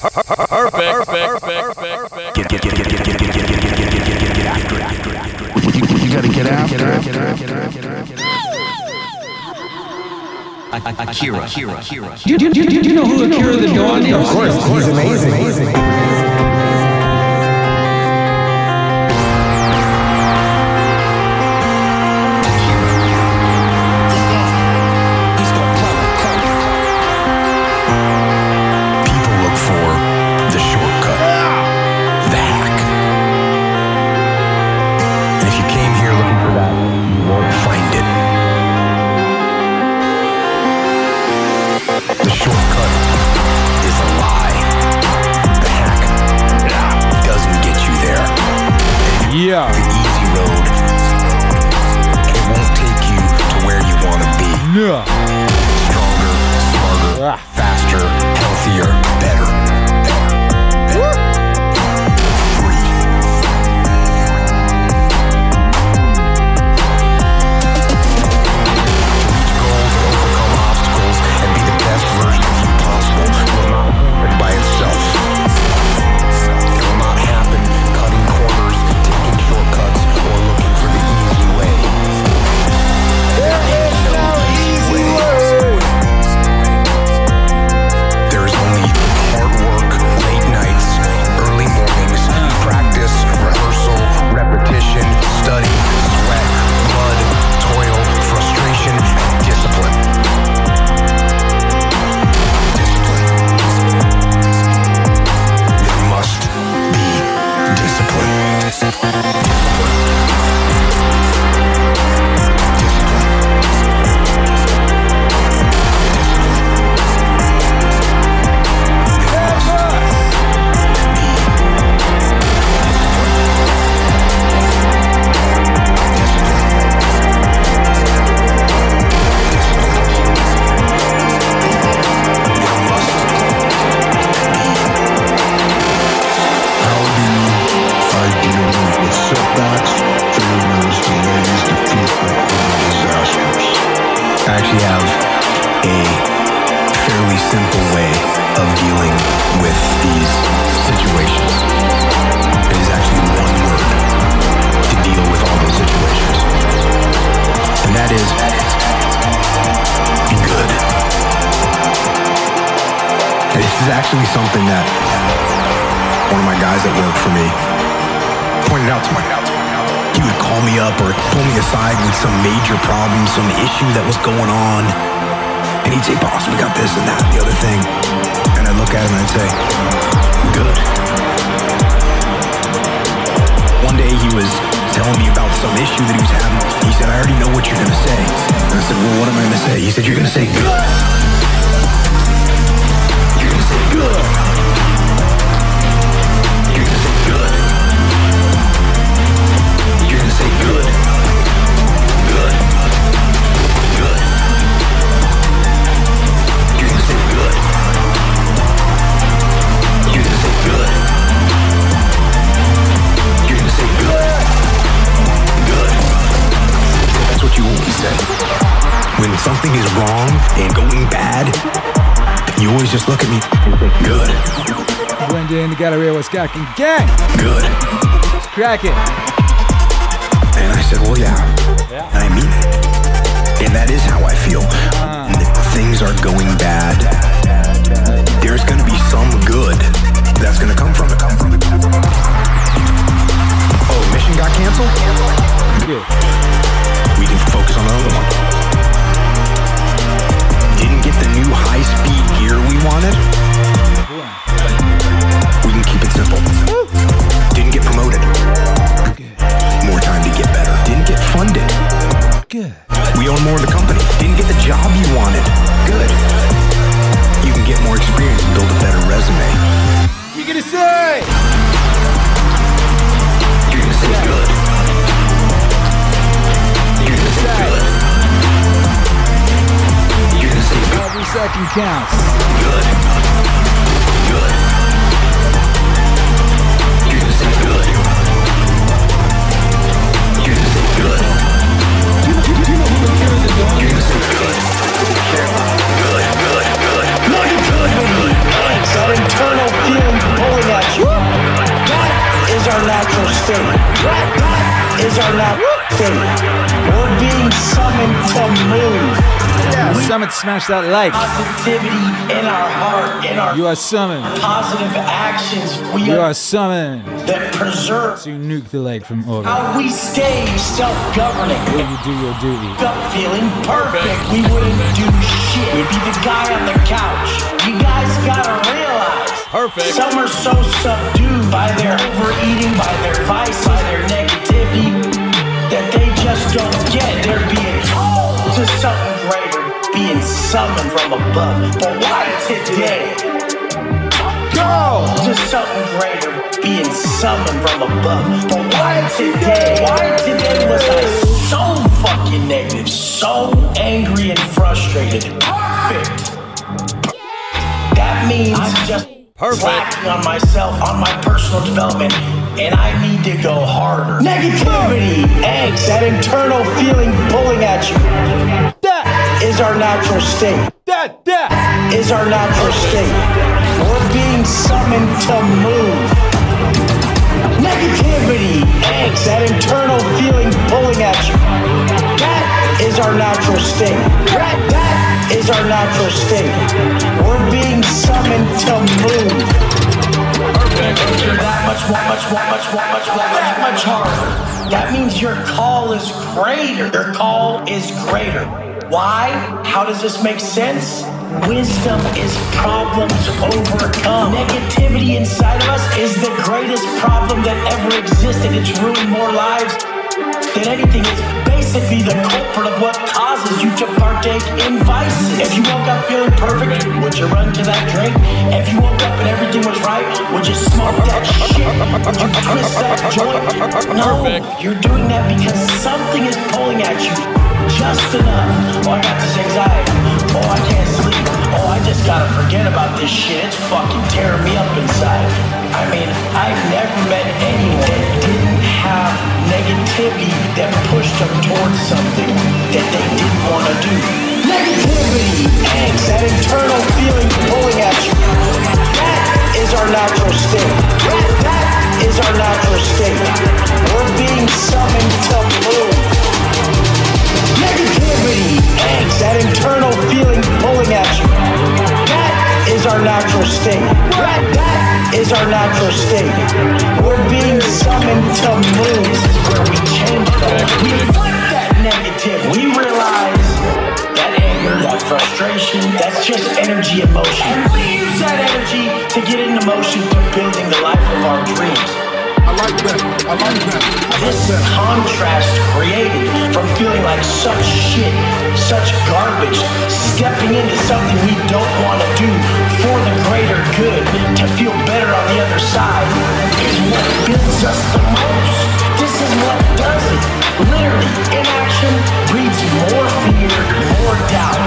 Perfect. Get, get, get, get, get, get, get, get, get, get, get, get, get, after it, after it, after. You, gotta get after it. Akira, Akira, Akira. Do you know who Akira the Don is? Of course, he's amazing. amazing. Actually have a fairly simple way of dealing with these situations. It is actually one word to deal with all those situations. And that is be good. This is actually something that one of my guys that worked for me pointed out to me. Call me up or pull me aside with some major problem, some issue that was going on. And he'd say, boss, we got this and that and the other thing. And I'd look at him and I'd say, good. One day he was telling me about some issue that he was having. He said, I already know what you're going to say. And I said, well, what am I going to say? He said, you're going to say good. Something is wrong and going bad, you always just look at me good, Blend in the Galleria Wisconsin gang. good. Let's crack it. And I said, well, yeah. And I mean it. And that is how I feel. Uh-huh. When things are going bad, there's going to be some good that's going to come from it. Oh, mission got canceled? Yeah. We can focus on another one. The new high-speed gear we wanted? We can keep it simple. Didn't get promoted? More time to get better. Didn't get funded? Good. We own more of the company. Didn't get the job you wanted. Good. You can get more experience and build a better resume. You gonna say? You're gonna say good. You're gonna say good. Second counts. Good. Smash that like. Positivity in our heart, in our You are summoned. positive actions. We You are are summoned that preserve to nuke the lake from orbit. how we stay self-governing. Will you do your duty? Gut feeling perfect. We wouldn't do shit. We'd be the guy on the couch. You guys gotta realize. Perfect. Some are so subdued by their overeating, by their vice, by their negativity, that they just don't get. They're being called to something greater, being summoned from above. But why today? Go to something greater, being summoned from above. But why today? Why today was I so fucking negative, so angry and frustrated? Perfect. That means I'm just slacking on myself, on my personal development, and I need to go harder. Negativity, angst, that internal feeling pulling at you. That is our natural state. That, that. Is our natural state. We're being summoned to move. Negativity, angst, that internal feeling pulling at you. That is our natural state. That, that is our natural state. We're being summoned to move. That much, more, much, more, much, more, much, more, that much harder. That means your call is greater. Your call is greater. Why? How does this make sense? Wisdom is problems overcome. Negativity inside of us is the greatest problem that ever existed. It's ruined more lives than anything. It's basically the culprit of what causes you to partake in vices. If you woke up feeling perfect, would you run to that drink? If you woke up and everything was right, would you smoke that shit? Would you twist that joint? No, you're doing that because something is pulling at you just enough. Oh, I got this anxiety. Oh, I can't sleep. Oh, I just gotta forget about this shit. It's fucking tearing me up inside. I mean, I've never met anyone that didn't have negativity that pushed them towards something that they didn't want to do. Negativity, angst, that internal feeling pulling at you. That is our natural state. That, that is our natural state. We're being summoned to move. Negativity, angst, that internal feeling pulling at you. That is our natural state. That, that is our natural state. We're being summoned to move. This is where we change that. We flip that negative. We realize that anger, that frustration, that's just energy and motion. And we use that energy to get into motion to building the life of our dreams. I like that. I like that. This contrast created from feeling like such shit, such garbage, stepping into something we don't want to do for the greater good, to feel better on the other side, is what builds us the most. This is what does it. Literally, inaction breeds more fear, more doubt.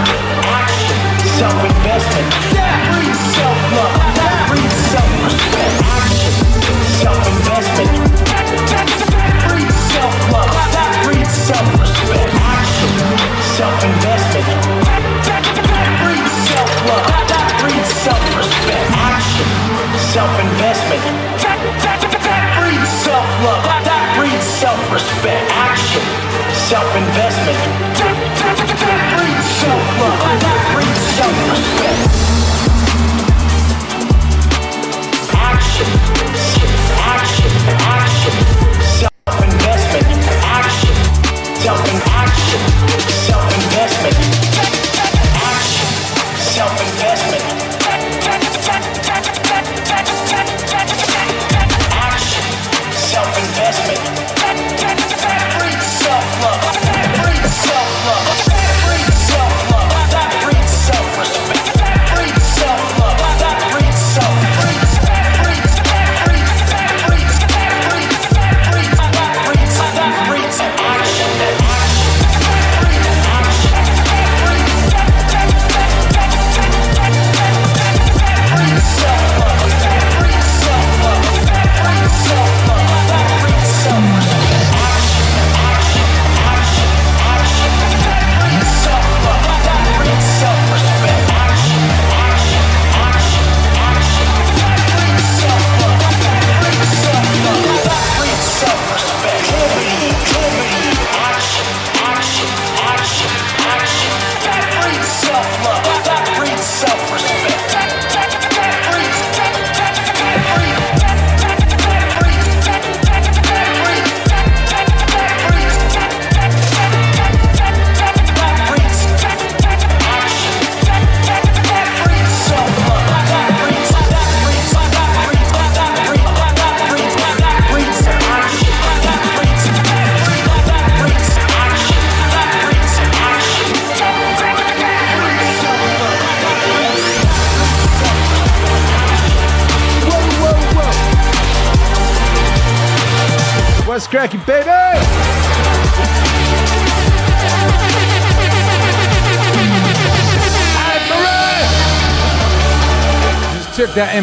Action, self-investment, that breeds self-love, that breeds self-respect. Action, self-investment, breeds self-love, that breeds self-respect. Action, self-investment, breeds self-love, breeds self-respect. Action, self-investment, self-love, self-respect.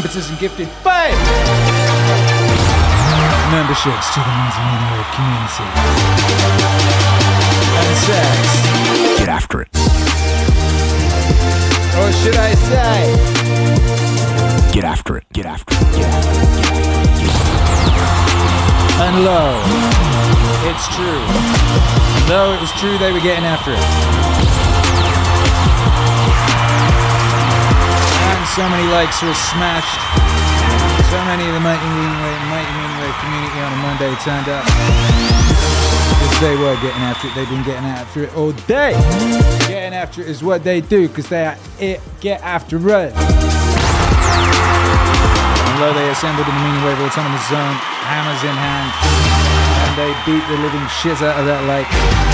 Just took that impetus and gifted five memberships to the Men's Wave community. And says, Get after it. or should I say, Get after it. Get after it. Get after it. and lo, it's true. Though it was true they were getting after it. So many likes were smashed. So many of the Mighty Meaning Wave, community on a Monday turned up. Because they were getting after it. They've been getting after it all day. Getting after it is what they do because they are it. Get after it. Although they assembled in the Meaning Wave Autonomous Zone, hammers in hand, and they beat the living shit out of that lake.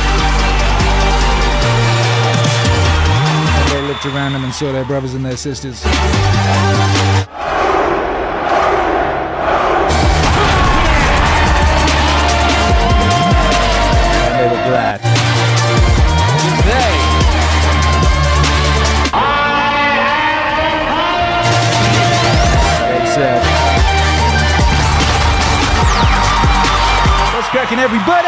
Around them and saw their brothers and their sisters. And they were glad. They They said, What's cracking, everybody?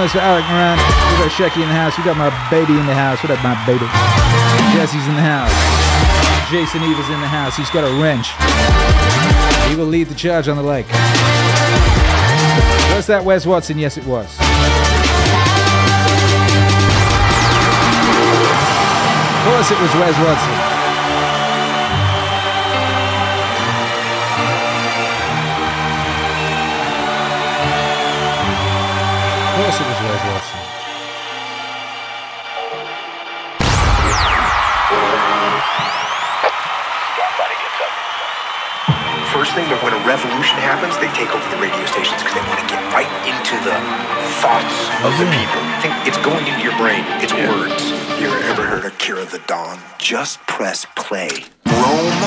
Noise for Alec Moran. We got Shecky in the house. We got my baby in the house. What up, my baby? Jesse's in the house. Jason Eva's in the house. He's got a wrench. He will lead the charge on the lake. Was that Wes Watson? Yes, it was. Of course, it was Wes Watson. Course, it was Wes Watson. First thing, but when a revolution happens, they take over the radio stations because they want to get right into the thoughts of the people. Think it's going into your brain. It's words. You ever heard of Kira the Don? Just press play. Rome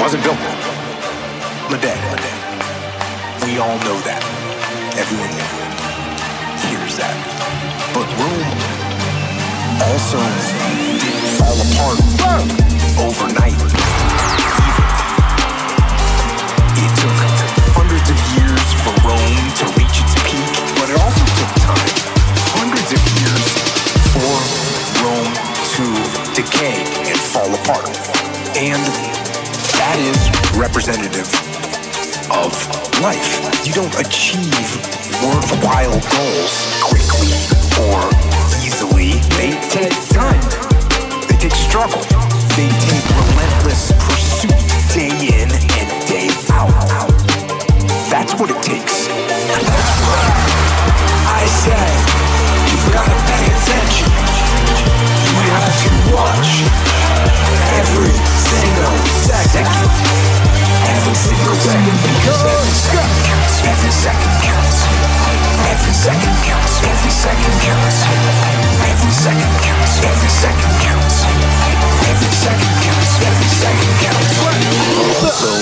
wasn't built in a. We all know that. Everyone hears that. But Rome also didn't fall apart overnight. It took hundreds of years for Rome to reach its peak, but it also took time, hundreds of years, for Rome to decay and fall apart. And that is representative of life. You don't achieve worthwhile goals quickly or easily. They take time. They take struggle. They take relentless pursuit day in and day out. That's what it takes. I said, you've got to pay attention. You have to watch every single second. Second counts. Every second counts. Every second counts. Every second counts. Every second counts. Every second counts. Also,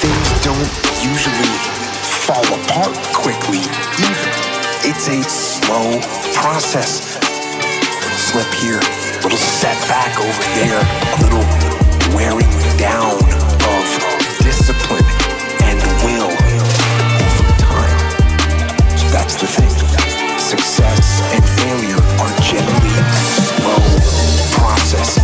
things don't usually fall apart quickly either. It's a slow process. Slip here, little setback over there, a little wearing down Success and failure are generally slow processes.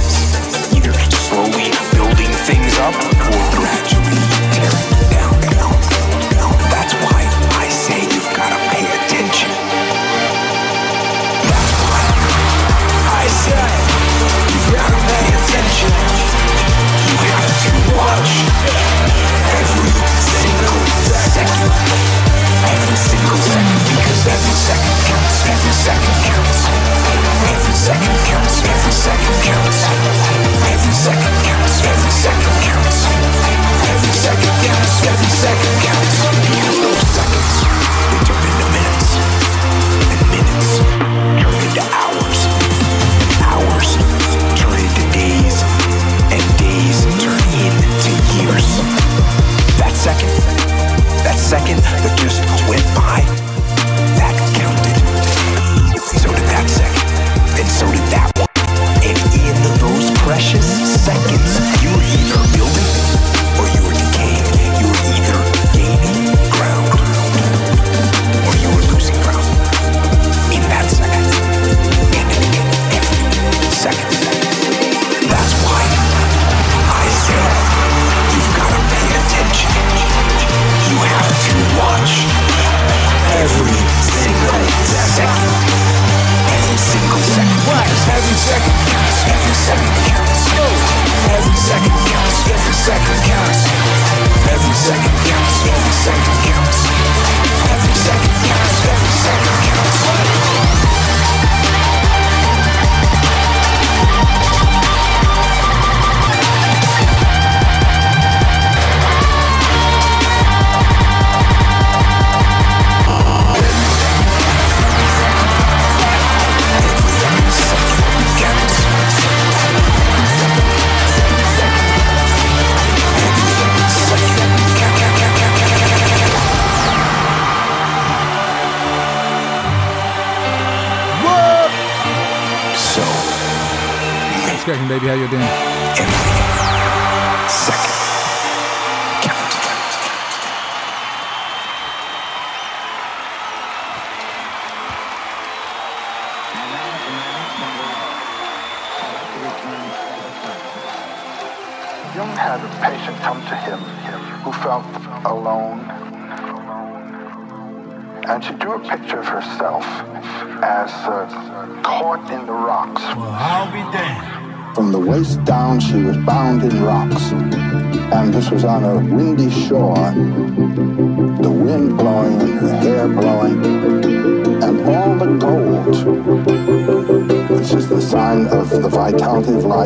second counts, every second counts. Every second counts, every second counts. Every second counts, every second counts. Seconds, turn into minutes. And minutes turn into hours. Hours turn into days. And days turn into years. That second, that second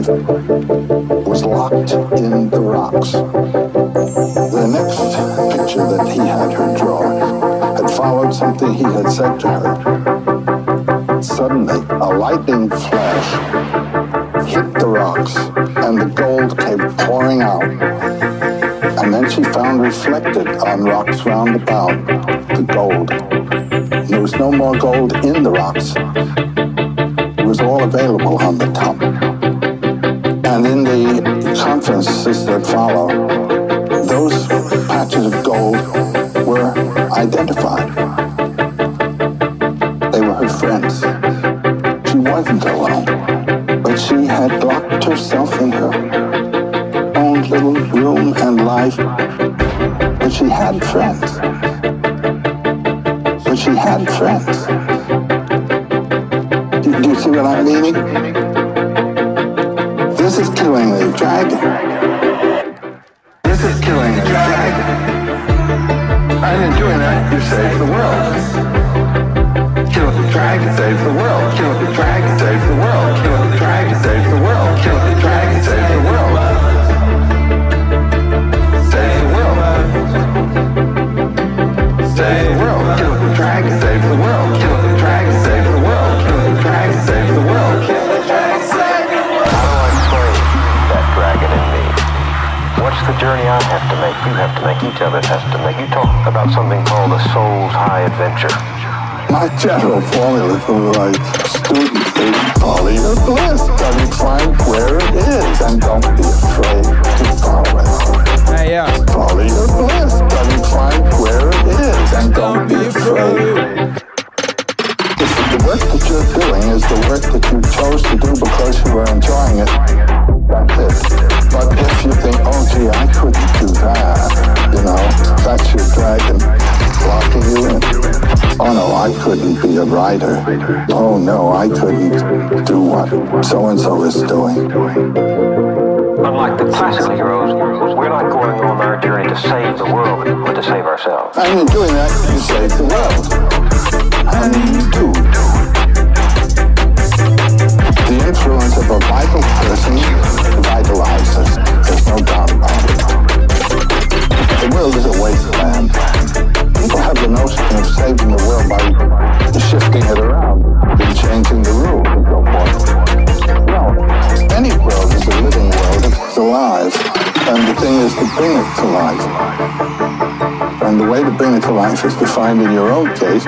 life, was locked in the rocks. The next picture that he had her draw had followed something he had said to her. Suddenly, a lightning flash hit the rocks, and the gold came pouring out. And then she found reflected on rocks round about the gold. There was no more gold in the rocks. It was all available on the top. That follow, those patches of gold were identified. And in doing that, you save the world. Kill the dragon, save the world. Kill the dragon, save the world. The journey I have to make? You have to make. Each of us has to make. You talk about something called the soul's high adventure. My general formula for my students is follow your bliss and find where it is and don't be afraid to follow it. Hey, yeah. Follow your bliss and find where it is and don't be afraid. If the work that you're doing is the work that you chose to do because you were enjoying it, that's it. But if you think, oh gee, I couldn't do that, you know, that's your dragon locking you in. Oh no, I couldn't be a writer. Oh no, I couldn't do what so-and-so is doing. Unlike the classical heroes, we're not going on our journey to save the world, but to save ourselves. And in doing that, you save the world. And you do. The influence of a vital person vitalizes. The world is a wasteland. People have the notion of saving the world by shifting it around changing the rules and so forth. No, any world is a living world. It's alive. And the thing is to bring it to life. And the way to bring it to life is to find in your own case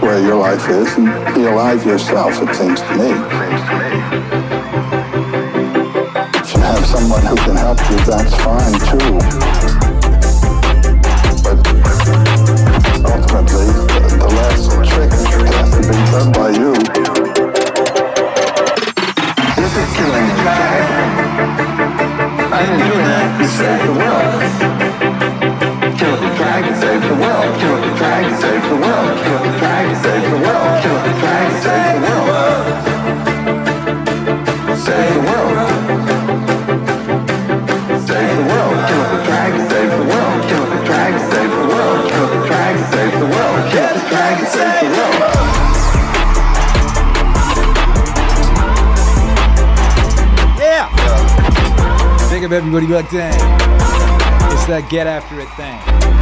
where your life is and be alive yourself, it seems to me. Someone who can help you, that's fine too. But ultimately, the last trick has to be done by you. This is killing dragon. And in doing that, you save the world. Kill the dragon, save the world. Kill the dragon, save the world. Everybody locked in. It's that get after it thing.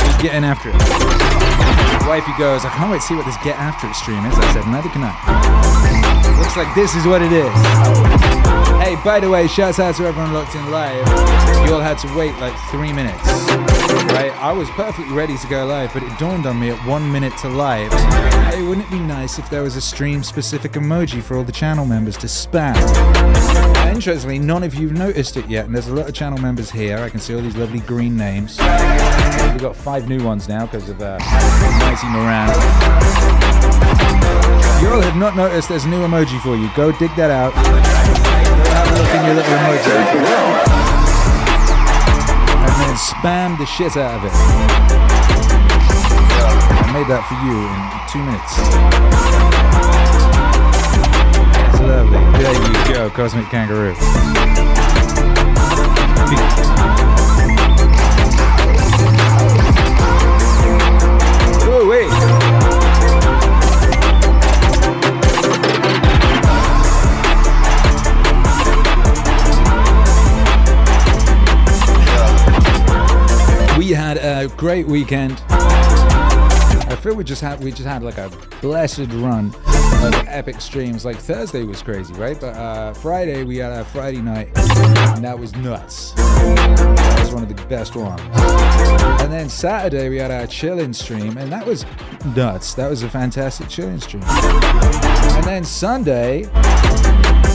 He's getting after it. Wifey goes, I can't wait to see what this get after it stream is. I said, neither can I. Looks like this is what it is. Hey, by the way, shouts out to everyone locked in live. You all had to wait like three minutes. Right? I was perfectly ready to go live, but it dawned on me at one minute to live. Hey, wouldn't it be nice if there was a stream specific emoji for all the channel members to spam? Interestingly, none of you have noticed it yet, and there's a lot of channel members here. I can see all these lovely green names. We've got five new ones now because of uh, Mighty Moran. You all have not noticed there's a new emoji for you. Go dig that out. Have a look in your little emoji. And spam the shit out of it. I made that for you in two minutes. It's lovely. There you go, Cosmic Kangaroo. Great weekend. I feel we just had we just had like a blessed run of epic streams. Like Thursday was crazy, right? But uh, Friday we had a Friday night, and that was nuts. That was one of the best ones. And then Saturday we had our chilling stream, and that was nuts. That was a fantastic chilling stream. And then Sunday,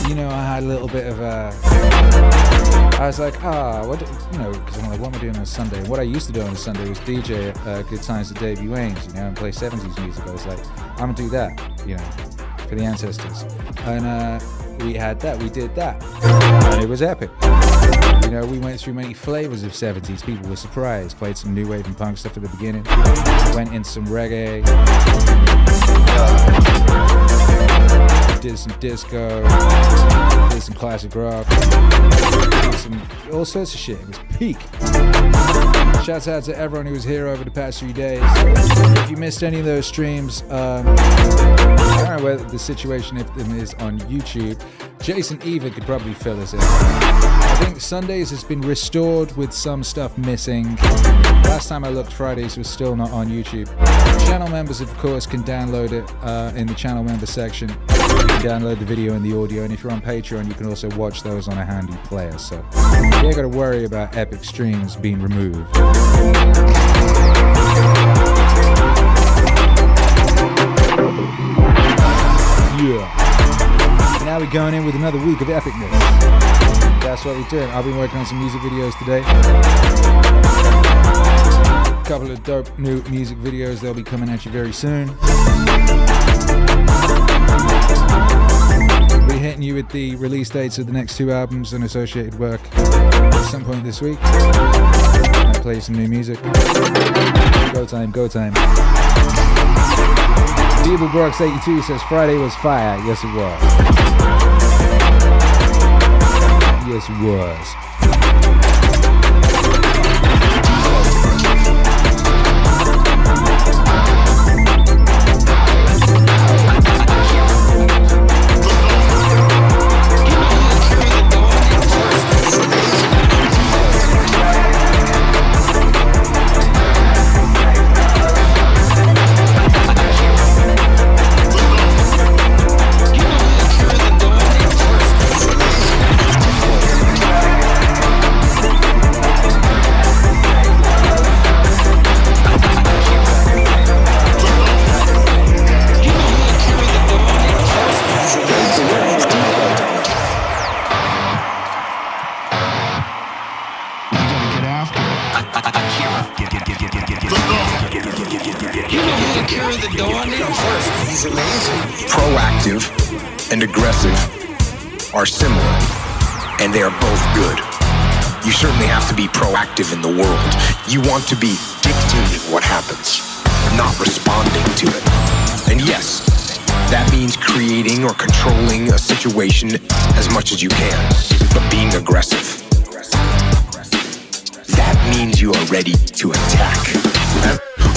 you know, I had a little bit of a. I was like, ah, what, do- you know, because I'm what am I doing on Sunday? What I used to do on a Sunday was DJ uh, Good Times with Davey Wayne's, you know, and play 70s music. I was like, I'm gonna do that, you know, for the ancestors. And uh, we had that, we did that, and it was epic. You know, we went through many flavors of 70s. People were surprised. Played some new wave and punk stuff at the beginning. Went in some reggae. Did some disco. Did some classic rock. Did some all sorts of shit. It was peak. Shouts out to everyone who was here over the past few days. If you missed any of those streams, um, I don't know whether the situation them is on YouTube. Jason Eva could probably fill us in. I think Sundays has been restored with some stuff missing. Last time I looked, Fridays was still not on YouTube. Channel members, of course, can download it uh, in the channel member section. You can download the video and the audio, and if you're on Patreon, you can also watch those on a handy player. So you ain't got to worry about epic streams being removed. Yeah. Now we're going in with another week of epicness. That's what we're doing. I've been working on some music videos today. A couple of dope new music videos. They'll be coming at you very soon. We're hitting you with the release dates of the next two albums and associated work at some point this week. And play some new music. Go time, go time. Evil Brooks 82 says Friday was fire. Yes, it was. Yes, it was. Are similar, and they are both good. You certainly have to be proactive in the world. You want to be dictating what happens, not responding to it. And yes, that means creating or controlling a situation as much as you can, but being aggressive. That means you are ready to attack.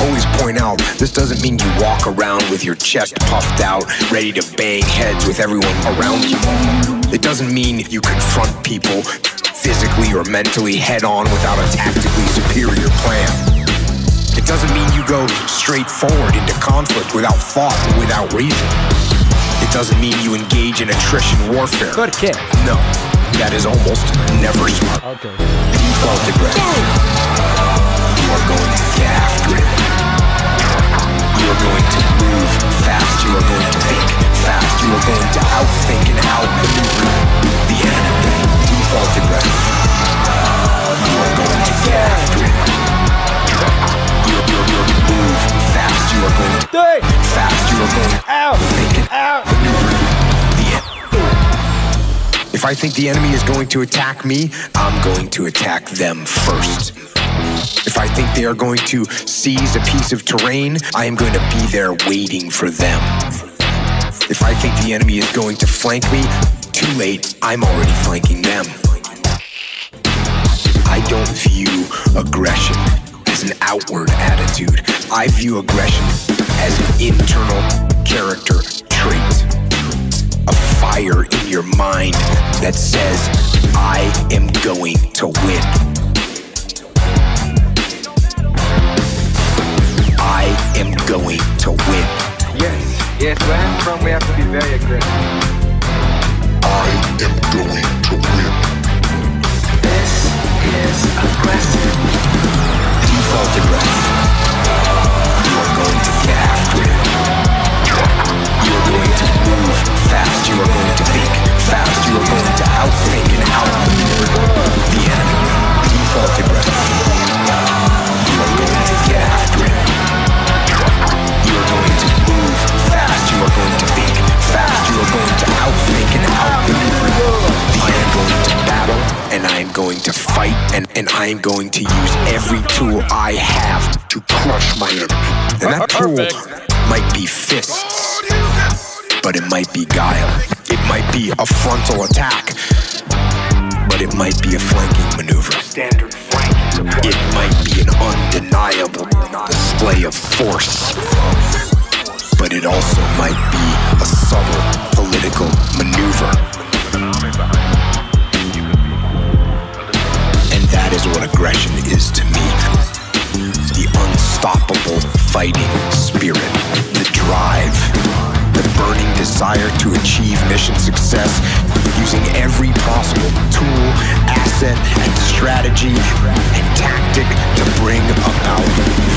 Always point out this doesn't mean you walk around with your chest puffed out, ready to bang heads with everyone around you. It doesn't mean you confront people physically or mentally head on without a tactically superior plan. It doesn't mean you go straight forward into conflict without thought and without reason. It doesn't mean you engage in attrition warfare. Good kid. No, that is almost never smart. Okay. Default aggression. You are going to get after it. You are going to move fast. You are going to think fast. You are going to outthink and outmaneuver the enemy. Default aggression. You are going to get after it. You are, you you going to move fast. You are going to Three. fast. You are going to Out. think and Out. maneuver the enemy. If I think the enemy is going to attack me, I'm going to attack them first. If I think they are going to seize a piece of terrain, I am going to be there waiting for them. If I think the enemy is going to flank me, too late, I'm already flanking them. I don't view aggression as an outward attitude. I view aggression as an internal character trait. A fire in your mind that says, I am going to win. I am going to win. Yes, yes, where I'm from, we have to be very aggressive. I am going to win. This is aggressive. Default aggression. You are going to get after it. You are going to move fast. You are going to think fast. You are going to outthink and outmaneuver the enemy. Default aggression. Fight and, and I am going to use every tool I have to crush my enemy. And that tool might be fists, but it might be guile. It might be a frontal attack, but it might be a flanking maneuver. Standard flank. It might be an undeniable display of force, but it also might be a subtle political maneuver. That is what aggression is to me. The unstoppable fighting spirit, the drive, the burning desire to achieve mission success using every possible tool, asset, and strategy and tactic to bring about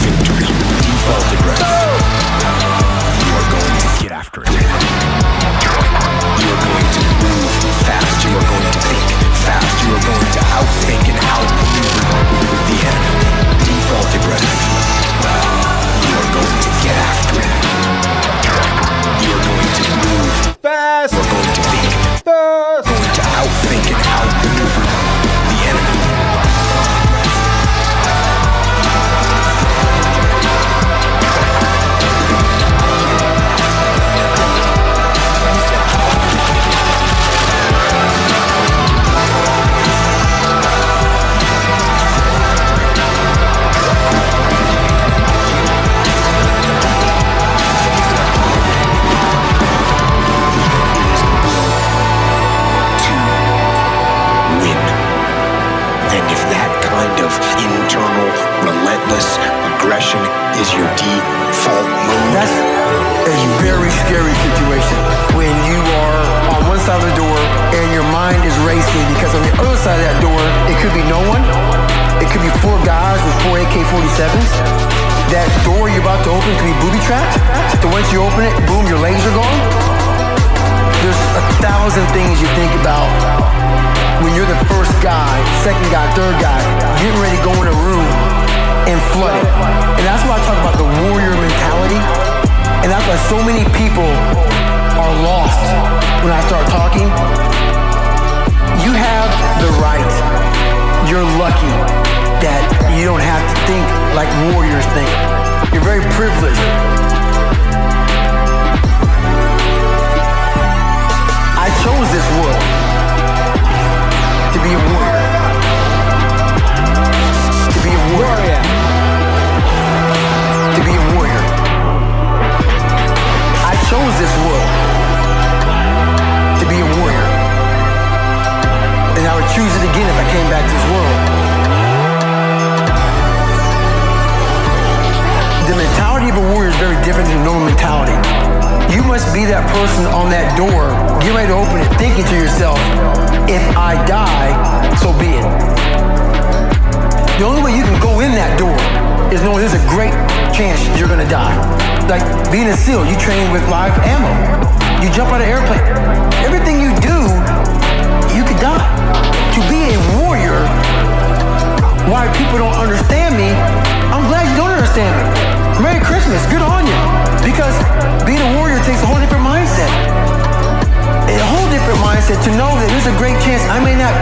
victory. Default aggression. You are going to get after it. You are going to move fast. You are going to think fast. You are going to outthink and You are going to get after it. You are going to move. Fast. You are going to think. Fast. Aggression is your default mode, That's a very scary situation when you are on one side of the door and your mind is racing because on the other side of that door, it could be no one. It could be four guys with four AK-47s. That door you're about to open could be booby trapped. So once you open it, boom, your legs are gone. There's a thousand things you think about when you're the first guy, second guy, third guy, getting ready to go in a room and flood it. And that's why I talk about the warrior mentality. And that's why so many people are lost when I start talking. You have the right. You're lucky that you don't have to think like warriors think. You're very privileged. I chose this world to be a warrior. To be a warrior. To this world to be a warrior. And I would choose it again if I came back to this world. The mentality of a warrior is very different than normal mentality. You must be that person on that door, get ready to open it, thinking to yourself, if I die, so be it. The only way you can go in that door is knowing there's a great chance you're gonna die. Like being a SEAL, you train with live ammo. You jump out of airplane. Everything you do, you could die. To be a warrior, why people don't understand me, I'm glad you don't understand me. Merry Christmas, good on you. Because being a warrior takes a whole different mindset. A whole different mindset to know that there's a great chance I may not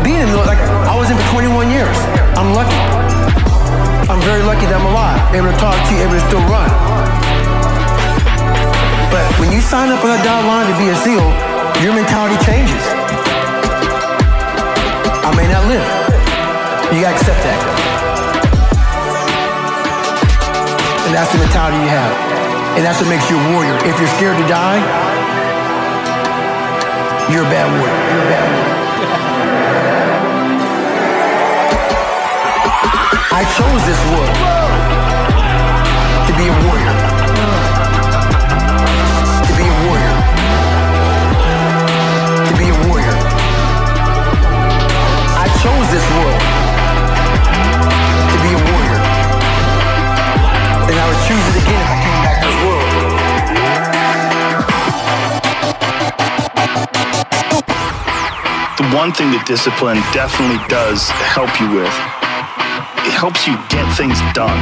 be in the. Like I was in for 21 years. I'm lucky. I'm very lucky that I'm alive, able to talk to you, able to still run. But when you sign up on that dotted line to be a SEAL, your mentality changes. I may not live. You gotta accept that. And that's the mentality you have. And that's what makes you a warrior. If you're scared to die, you're a bad warrior. You're a bad warrior. I chose this world to be a warrior. To be a warrior. To be a warrior. I chose this world to be a warrior. And I would choose it one thing that discipline definitely does help you with, it helps you get things done.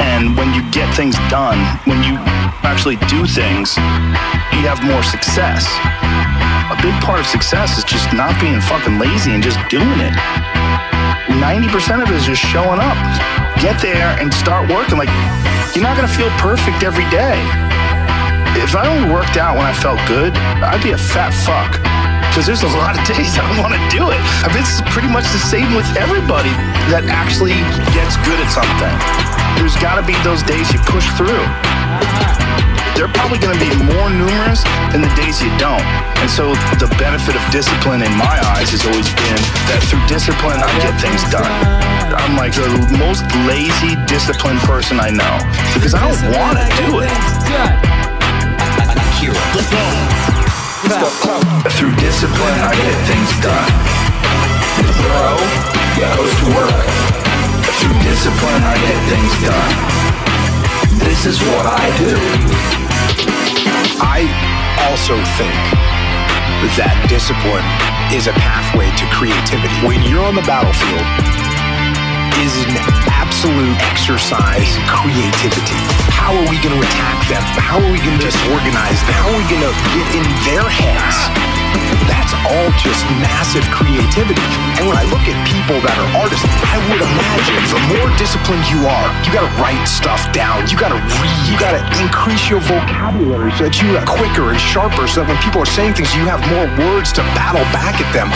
And when you get things done, when you actually do things, you have more success. A big part of success is just not being fucking lazy and just doing it. 90% of it is just showing up. Get there and start working. Like, you're not gonna feel perfect every day. If I only worked out when I felt good, I'd be a fat fuck. Because there's a lot of days I don't want to do it. I mean, it's pretty much the same with everybody that actually gets good at something. There's got to be those days you push through. They're probably going to be more numerous than the days you don't. And so the benefit of discipline in my eyes has always been that through discipline, I get things done. I'm like the most lazy, disciplined person I know because I don't want to do it. Through discipline, I get things done. Bro goes to work. Through discipline, I get things done. This is what I do. I also think that discipline is a pathway to creativity. When you're on the battlefield, is an absolute exercise in creativity. How are we going to attack them? How are we going to disorganize them? How are we going to get in their heads? That's all just massive creativity. And when I look at people that are artists, I would imagine the more disciplined you are, you got to write stuff down. You got to read. You got to increase your vocabulary so that you are quicker and sharper. So that when people are saying things, you have more words to battle back at them.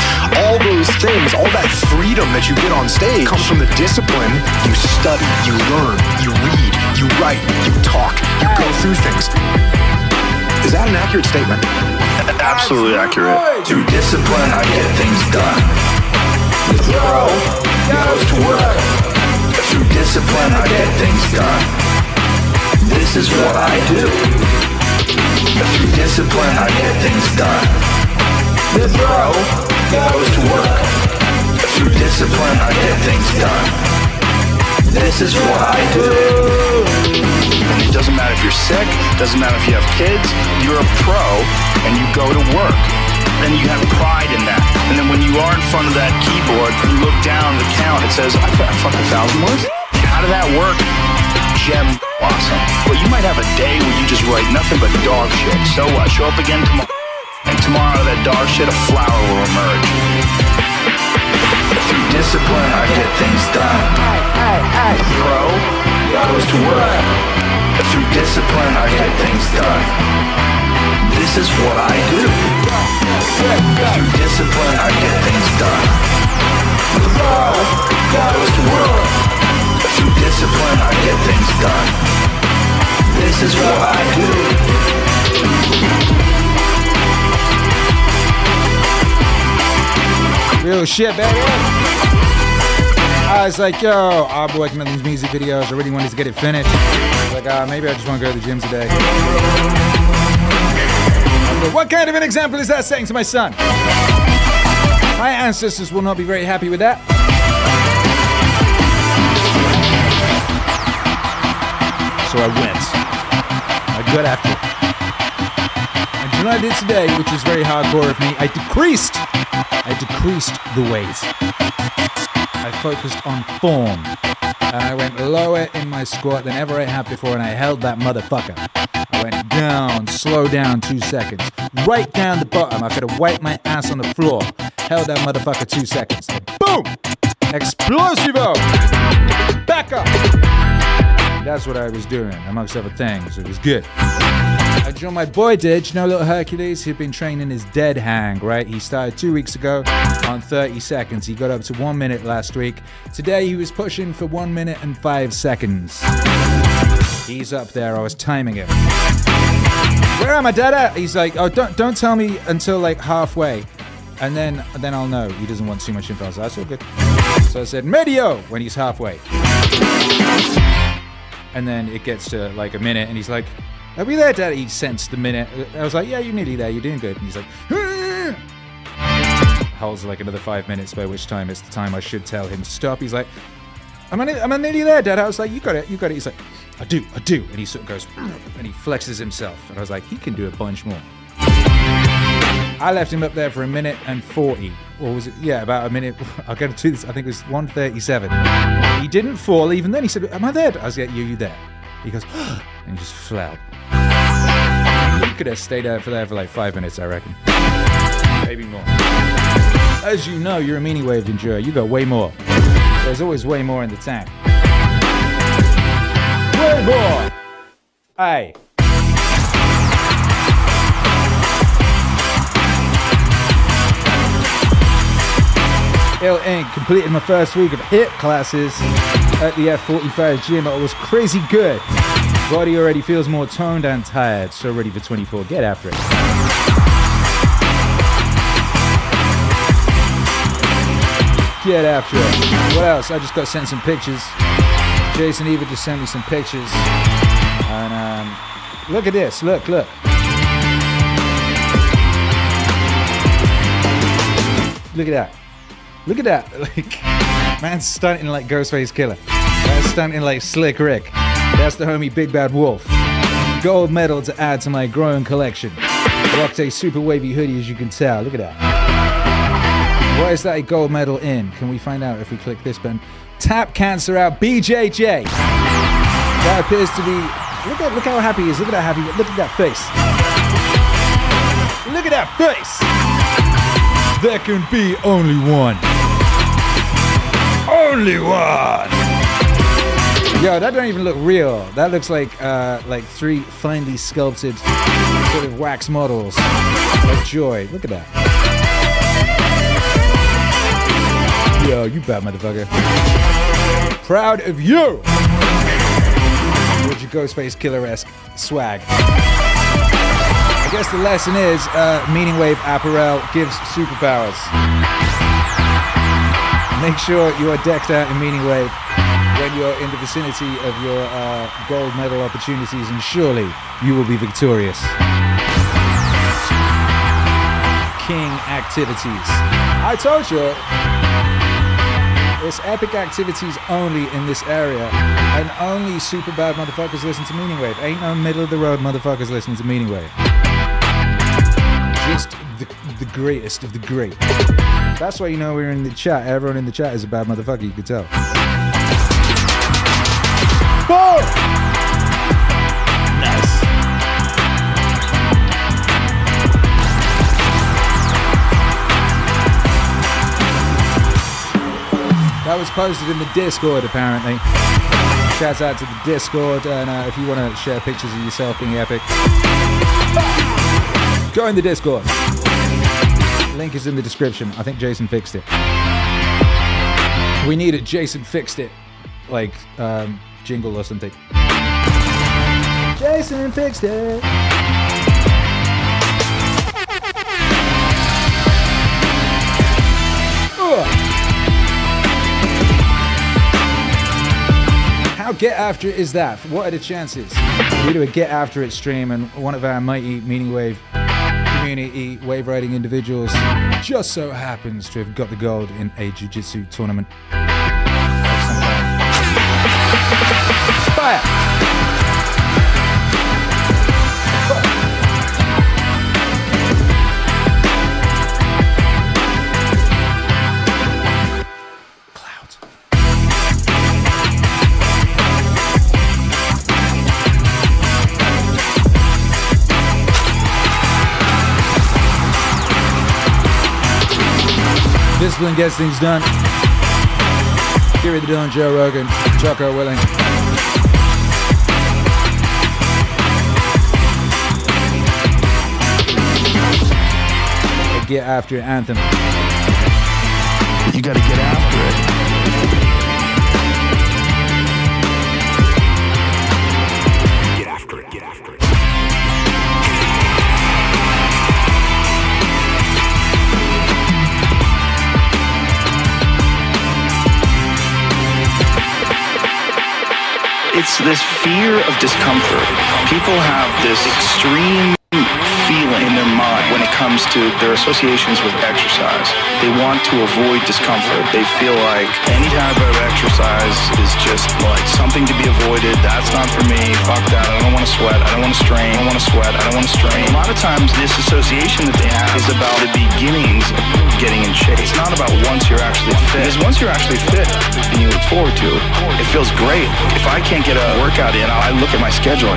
All those things, all that freedom that you get on stage comes from the discipline. You study, you learn, you read, you write, you talk, you go through things. Is that an accurate statement? Absolutely accurate. Through discipline, I get things done. The bro goes to work. Through discipline, I get things done. This is what I do. Through discipline, I get things done. The bro goes to work. Through discipline, I get things done. This is what I do. And it doesn't matter if you're sick, doesn't matter if you have kids, you're a pro and you go to work. And you have pride in that. And then when you are in front of that keyboard, you look down the count, it says, I got fucking thousand words. How did that work? Gem awesome. But you might have a day where you just write nothing but dog shit. So what? Show up again tomorrow. And tomorrow that dog shit, a flower will emerge. Through discipline, I get things done. Bro goes to work. Through discipline, I get things done. This is what I do. Through discipline, I get things done. Bro goes to work. Through discipline, I get things done. This is what I do. Real shit, baby. I was like, yo, I'm working on these music videos. I really wanted to get it finished. Like, uh, maybe I just want to go to the gym today. What kind of an example is that setting to my son? My ancestors will not be very happy with that. So I went. I got after it. And what I did today, which is very hardcore of me? I decreased. I decreased the weight. I focused on form. And I went lower in my squat than ever I have before, and I held that motherfucker. I went down, slow down two seconds. Right down the bottom. I could have wiped my ass on the floor. Held that motherfucker two seconds. Boom! Explosivo! Back up! That's what I was doing, amongst other things. It was good. I joined my boy did, you know little Hercules? He'd been training his dead hang, right? He started two weeks ago on 30 seconds. He got up to one minute last week. Today he was pushing for one minute and five seconds. He's up there, I was timing him. Where am I, Dada? He's like, oh, don't don't tell me until like halfway, and then then I'll know. He doesn't want too much info. So that's all good. So I said medio when he's halfway, and then it gets to like a minute, and he's like, "Are we there, Dad?" He sensed the minute. I was like, "Yeah, you're nearly there. You're doing good." And he's like, ah! holds like another five minutes, by which time it's the time I should tell him to stop. He's like, "Am I? Am I nearly there, Dad?" I was like, "You got it. You got it." He's like, "I do. I do." And he sort of goes, and he flexes himself, and I was like, "He can do a bunch more." I left him up there for a minute and 40. Or was it? Yeah, about a minute. I'll get to this. I think it was 137. He didn't fall even then. He said, Am I there? I was like, Yeah, you there. He goes, and just fell. He could have stayed out for there for like five minutes, I reckon. Maybe more. As you know, you're a mini wave endure. You got way more. There's always way more in the tank. Way more! Hey. Ill Inc. completed my first week of HIT classes at the F45 gym. It was crazy good. Body already feels more toned and tired, so ready for 24. Get after it. Get after it. What else? I just got sent some pictures. Jason Eva just sent me some pictures. And um, look at this. Look, look. Look at that. Look at that. Like, man's stunting like Ghostface Killah. Man's stunting like Slick Rick. That's the homie Big Bad Wolf. Gold medal to add to my growing collection. Rocked a super wavy hoodie, as you can tell. Look at that. What is that a gold medal in? Can we find out if we click this button? Tap cancer out BJJ. That appears to be. Look at look how happy he is. Look at that happy. Look at that face. Look at that face. There can be only one. Only one. Yo, that don't even look real. That looks like uh, like three finely sculpted sort of wax models joy. Look at that. Yo, you bad motherfucker. Proud of you. With your Ghostface Killah-esque swag. I guess the lesson is uh, Meaning Wave apparel gives superpowers. Make sure you are decked out in Meaning Wave when you're in the vicinity of your uh, gold medal opportunities, and surely you will be victorious. King activities. I told you, it's epic activities only in this area, and only super bad motherfuckers listen to Meaning Wave. Ain't no middle of the road motherfuckers listening to Meaning Wave. Just the, the greatest of the great. That's why you know we're in the chat. Everyone in the chat is a bad motherfucker, you could tell. Nice. That was posted in the Discord, apparently. Shouts out to the Discord, and uh, if you want to share pictures of yourself being epic, go in the Discord. Link is in the description. I think Jason fixed it. We need it. Jason fixed it, like um, jingle or something. Jason fixed it. How get after it is that? What are the chances? We do a get after it stream and one of our mighty meaning wave community wave riding individuals just so happens to have got the gold in a jiu-jitsu tournament. Fire! Discipline gets things done. Gary the Dylan, Joe Rogan, Jocko Willink. Get after it, anthem. You gotta get after it. It's this fear of discomfort. People have this extreme feeling in their mind comes to their associations with exercise. They want to avoid discomfort. They feel like any type of exercise is just like something to be avoided. That's not for me. Fuck that. I don't want to sweat. I don't want to strain. I don't want to sweat. I don't want to strain. A lot of times this association that they have is about the beginnings of getting in shape. It's not about once you're actually fit. Because once you're actually fit and you look forward to it, it feels great. If I can't get a workout in, I look at my schedule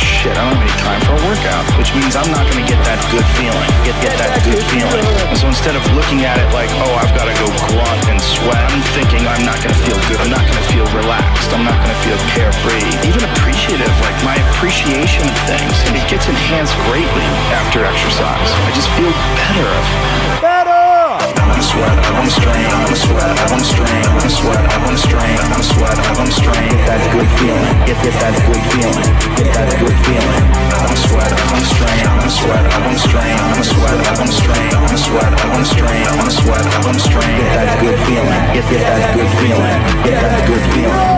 shit, I don't have any time for a workout, which means I'm not going to get that good feeling. Get get that good feeling. And so instead of looking at it like, oh, I've got to go grunt and sweat, I'm thinking I'm not going to feel good. I'm not going to feel relaxed. I'm not going to feel carefree. Even appreciative, like my appreciation of things, and it gets enhanced greatly after exercise. I just feel better. I wanna sweat, I wanna strain, I wanna sweat, I wanna strain, I wanna sweat, I wanna strain, I wanna sweat, I wanna strain. Get that good feeling, get get that good good feeling. I wanna sweat, good feeling.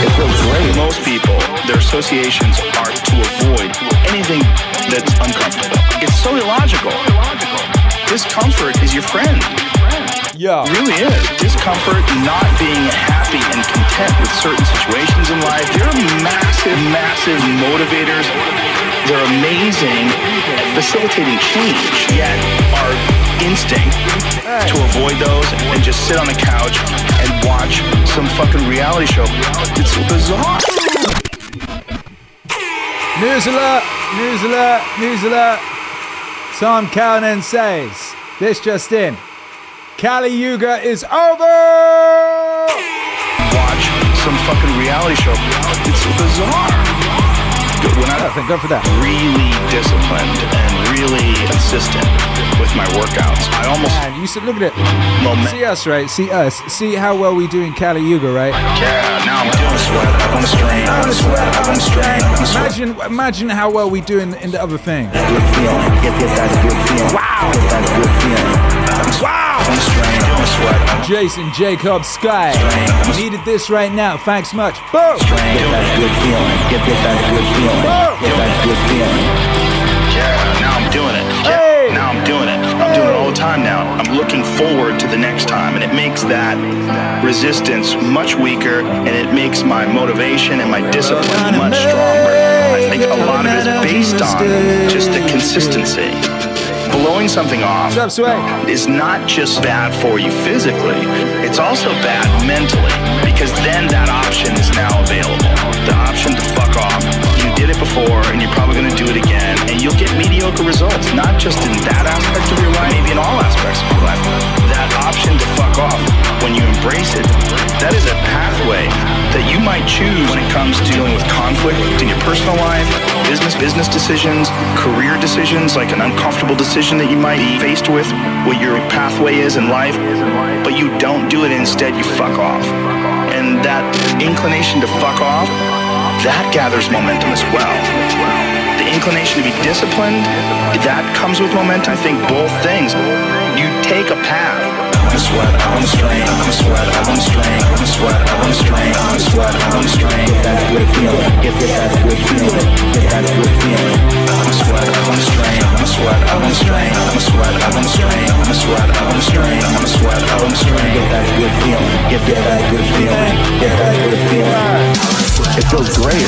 It feels great. Most people, their associations are to avoid anything that's uncomfortable. It's so illogical. Discomfort is your friend. Yeah. It really is. Discomfort, not being happy and content with certain situations in life, they're massive, massive motivators. They're amazing at facilitating change. Yet our instinct to avoid those and just sit on the couch and watch some fucking reality show. It's bizarre. News alert! News alert! News alert! Tom Callanan says, this just in. Kali Yuga is over! Watch some fucking reality show. It's bizarre. When I thank God for that. Really disciplined and really consistent with my workouts. I almost Man, you said, look at it. See us, right? See us. See how well we do in Kali Yuga, right? Yeah, now I'm doing sweat. I want to strain. I want to sweat. I want to strain. I want to sweat. Imagine, imagine how well we do in, in the other thing. Good feeling. Get, get that good feeling. Wow. Get that good feeling. Wow. I want to strain. I want to sweat. Jason Jacob Sky needed this right now. Thanks much. Boom. Get that good feeling. Get, get that good feeling. Get that good feeling. Time now. I'm looking forward to the next time, and it makes that resistance much weaker, and it makes my motivation and my discipline much stronger. I think a lot of it is based on just the consistency. Blowing something off is not just bad for you physically, it's also bad mentally, because then that option is now available. The option to fuck off. It before, and you're probably going to do it again, and you'll get mediocre results, not just in that aspect of your life, maybe in all aspects of your life. That option to fuck off, when you embrace it, that is a pathway that you might choose when it comes to dealing with conflict in your personal life, business, business decisions, career decisions, like an uncomfortable decision that you might be faced with, what your pathway is in life, but you don't do it. Instead, you fuck off. And that inclination to fuck off, that gathers momentum as well. The inclination to be disciplined, that comes with momentum. I think both things. You take a path. I'm sweat, I'm strain, I'm sweat, I'm strain, I'm sweat, I'm strain, I'm sweat, I'm strain. Get that good feeling, get that good feeling, get that good feeling. I'm sweat, I'm strain, I'm sweat, I'm strain, I'm sweat, I'm strain, I'm sweat, I'm strain, I'm sweat, I'm strain. Get that good feeling, get that good feeling, get that good feeling. It feels great.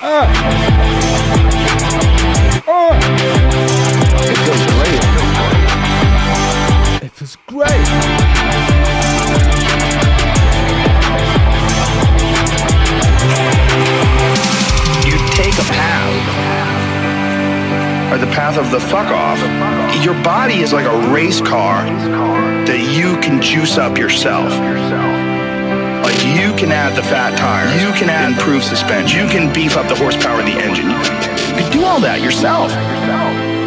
It or the path of the fuck off your body is like a race car that you can juice up yourself. Like you can add the fat tires. You can add improved suspension. You can beef up the horsepower of the engine. You can do all that yourself.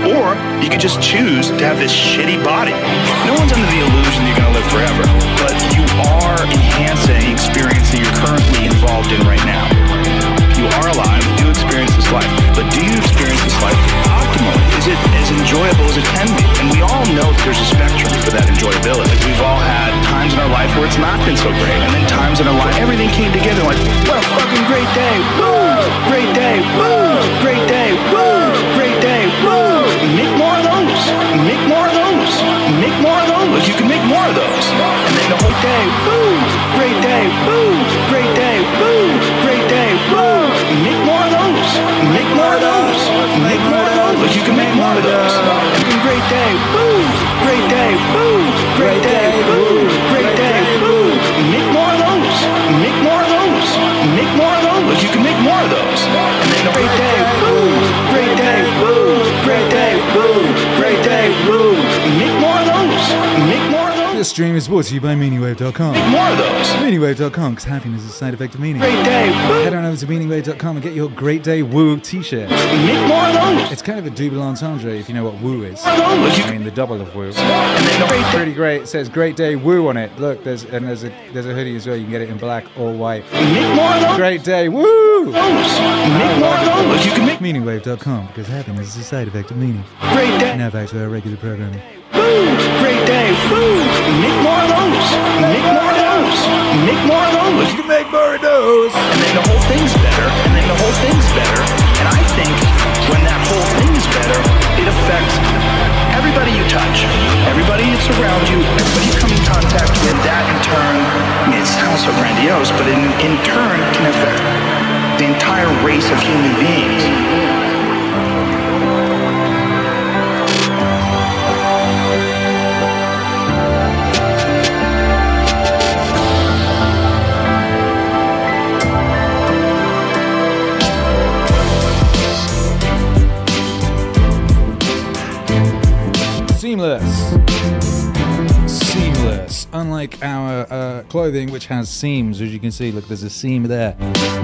Or you could just choose to have this shitty body. No one's under the illusion you're to live forever but you are enhancing the experience that you're currently involved in right now. You are alive, you experience this life, but do you experience this life? Is it as enjoyable as it can be? And we all know that there's a spectrum for that enjoyability. Like we've all had times in our life where it's not been so great, and then times in our life everything came together like, what a fucking great day, woo! Great day, woo! Great day, woo! Great day, woo! Make more of those. Make more of those. Make more of those. You can make more of those. And then the whole day, woo! Great day, woo! Great day, woo! You can make more of those. Great day, woo! Great day, woo! Great day, woo! Great day, woo! Make more of those. Make more of those. Make more of those. You can make more of those. And then great day, woo! Great day, woo! Great day, woo! Great day, woo! This stream is brought to you by MeaningWave.com. More of those. MeaningWave.com, because happiness is a side effect of meaning. Great day, woo! Head on over to MeaningWave.com and get your Great Day Woo t-shirt. Make more of those. It's kind of a double entendre if you know what woo is. More of those. I mean, the double of woo. Pretty great. It says Great Day Woo on it. Look, there's and there's a there's a hoodie as well. You can get it in black or white. Make more of those. Great Day Woo! Make more of those. You can make MeaningWave.com because happiness is a side effect of meaning. great day. Now back to our regular programming. Woo! Day. Woo! Make more of those. Make more of those. Make more of those. You can make more of those. And then the whole thing's better. And then the whole thing's better. And I think when that whole thing is better, it affects everybody you touch, everybody that's around you, everybody you come in contact with. That in turn, I mean, it sounds so grandiose, but in, in turn can affect the entire race of human beings. Seamless. Seamless. Unlike our uh, clothing, which has seams, as you can see, look, there's a seam there.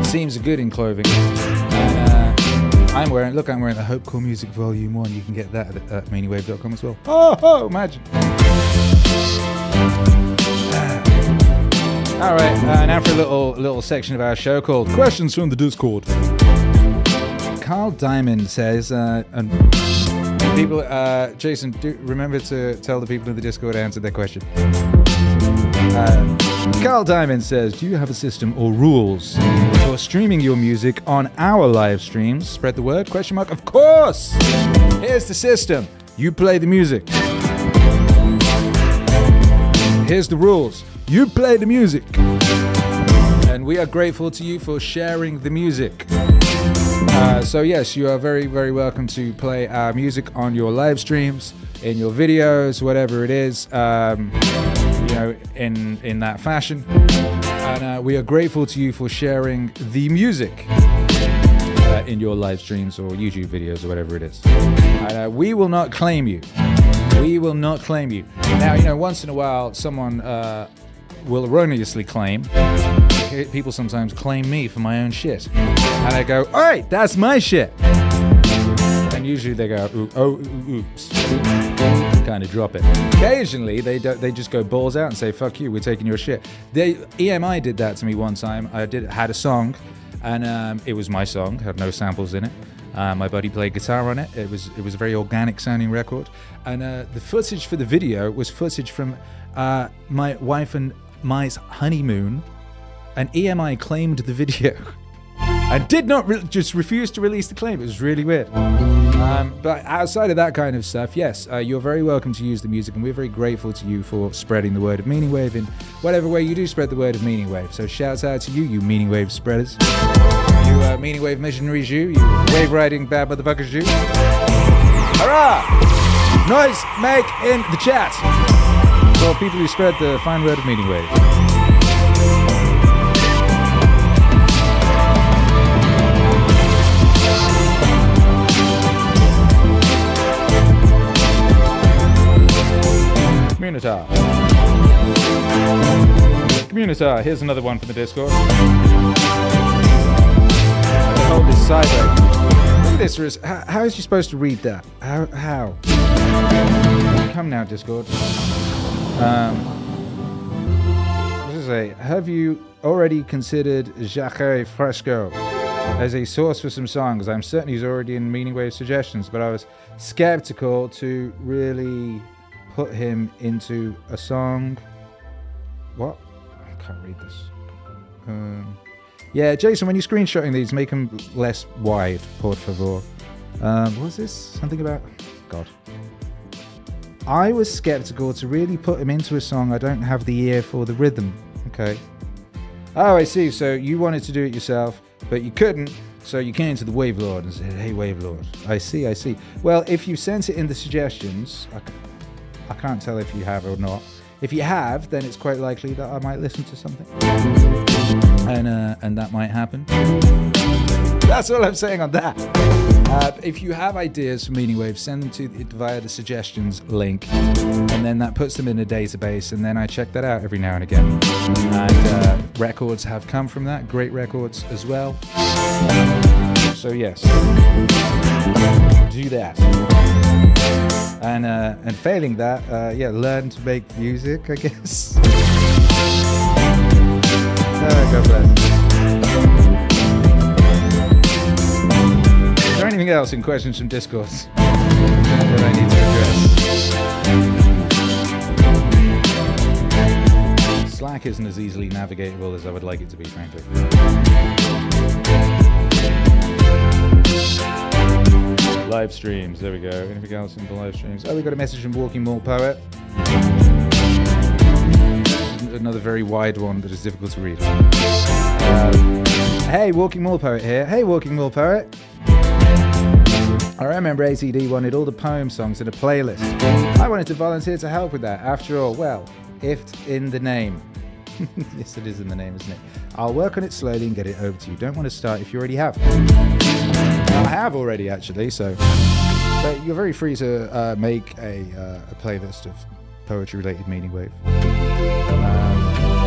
Seams are good in clothing. Uh, I'm wearing, look, I'm wearing the Hope Core Music Volume 1. You can get that at, at MeaningWave.com as well. Oh, oh imagine. All right, uh, now for a little little section of our show called Questions from the Discord. Carl Diamond says, uh, and people, uh, Jason, do remember to tell the people in the Discord I answered their question. Uh, Carl Diamond says, Do you have a system or rules for streaming your music on our live streams? Spread the word? Question mark. Of course. Here's the system. You play the music. Here's the rules. You play the music. And we are grateful to you for sharing the music. Uh, so yes, you are very, very welcome to play our music on your live streams, in your videos, whatever it is. Um, you know, in in that fashion. And uh, we are grateful to you for sharing the music uh, in your live streams or YouTube videos or whatever it is. And uh, we will not claim you. We will not claim you. Now, you know, once in a while, someone uh, will erroneously claim. People sometimes claim me for my own shit. And I go, all right, that's my shit. And usually they go, "Ooh, oh, oops. Kind of drop it. Occasionally, they don't, they just go balls out and say, fuck you, we're taking your shit. They, EMI did that to me one time. I did had a song, and um, it was my song, had no samples in it. Uh, my buddy played guitar on it. It was it was a very organic sounding record, and uh, the footage for the video was footage from uh, my wife and my honeymoon, and EMI claimed the video. and did not re- just refuse to release the claim. It was really weird. Um, but outside of that kind of stuff, yes, uh, you're very welcome to use the music, and we're very grateful to you for spreading the word of Meaning Wave in whatever way you do spread the word of Meaning Wave. So shouts out to you, you Meaning Wave spreaders, you uh, Meaning Wave missionaries, you, you wave riding bad motherfuckers, you. Hurrah! Noise make in the chat for people who spread the fine word of Meaning Wave. Communitar. Here's another one from the Discord. Hold this sideways. Look at this, Riz. How, how is you supposed to read that? How? How? Come now, Discord. Um, does it say? Have you already considered Jacques Fresco as a source for some songs? I'm certain he's already in Meaning Wave suggestions, but I was skeptical to really put him into a song. What? Can't read this. Um, yeah, Jason, when you're screenshotting these, make them less wide, por favor. Um, what's this? Something about. God. I was skeptical to really put him into a song I don't have the ear for the rhythm. Okay. Oh, I see. So you wanted to do it yourself, but you couldn't. So you came to the Wave Lord and said, "Hey, Wave Lord." I see. I see. Well, if you sent it in the suggestions, I can't tell if you have or not. If you have, then it's quite likely that I might listen to something, and uh, and that might happen. That's all I'm saying on that. Uh, if you have ideas for Meaning Wave, send them to via the suggestions link, and then that puts them in a database, and then I check that out every now and again. And uh, records have come from that, great records as well. So yes, do that. And uh, and failing that, uh, yeah, learn to make music, I guess. God bless. Is there anything else in questions from Discourse that I need to address? Slack isn't as easily navigatable as I would like it to be, frankly. Live streams, there we go. Anything else in the live streams? Oh, we got a message from Walking Mall Poet. Another very wide one that is difficult to read. Hey, Walking Mall Poet here. Hey, Walking Mall Poet. I remember ATD wanted all the poem songs in a playlist. I wanted to volunteer to help with that. After all, well, if in the name. yes, it is in the name, isn't it? I'll work on it slowly and get it over to you. Don't want to start if you already have. I have already, actually, so. But you're very free to uh, make a, uh, a playlist of poetry related meaning wave. Um,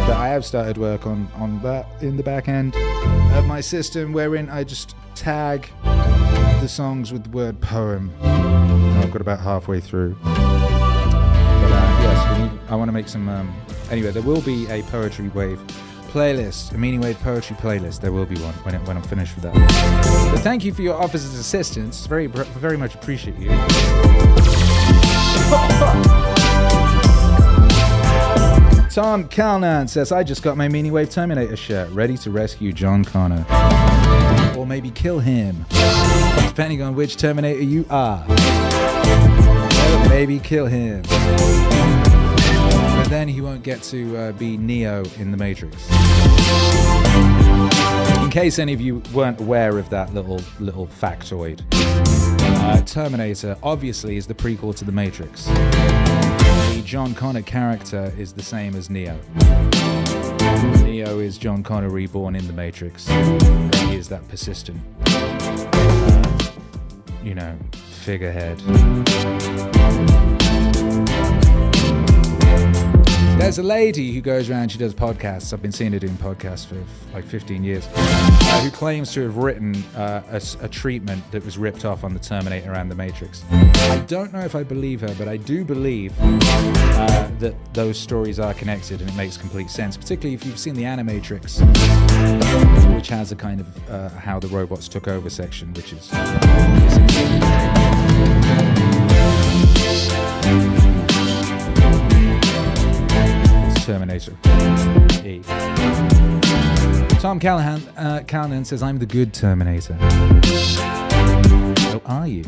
but I have started work on, on that in the back end of my system, wherein I just tag the songs with the word poem. I've got about halfway through. But uh, yes, need, I want to make some. Um, anyway, there will be a poetry wave playlist, a meaning wave poetry playlist. There will be one when, it, when I'm finished with that. But thank you for your officer's assistance. Very, very much appreciate you. Tom Calnan says, I just got my Meaning Wave Terminator shirt, ready to rescue John Connor. Or maybe kill him, depending on which Terminator you are. Maybe kill him. Then he won't get to uh, be Neo in The Matrix. In case any of you weren't aware of that little little factoid, uh, Terminator obviously is the prequel to The Matrix. The John Connor character is the same as Neo. Neo is John Connor reborn in The Matrix. He is that persistent, uh, you know, figurehead. There's a lady who goes around, she does podcasts. I've been seeing her doing podcasts for like 15 years, uh, who claims to have written uh, a, a treatment that was ripped off on the Terminator and the Matrix. I don't know if I believe her, but I do believe uh, that those stories are connected and it makes complete sense, particularly if you've seen the Animatrix, which has a kind of uh, how the robots took over section, which is. Terminator. Tom Callahan, uh, Callahan says, I'm the good Terminator. So are you?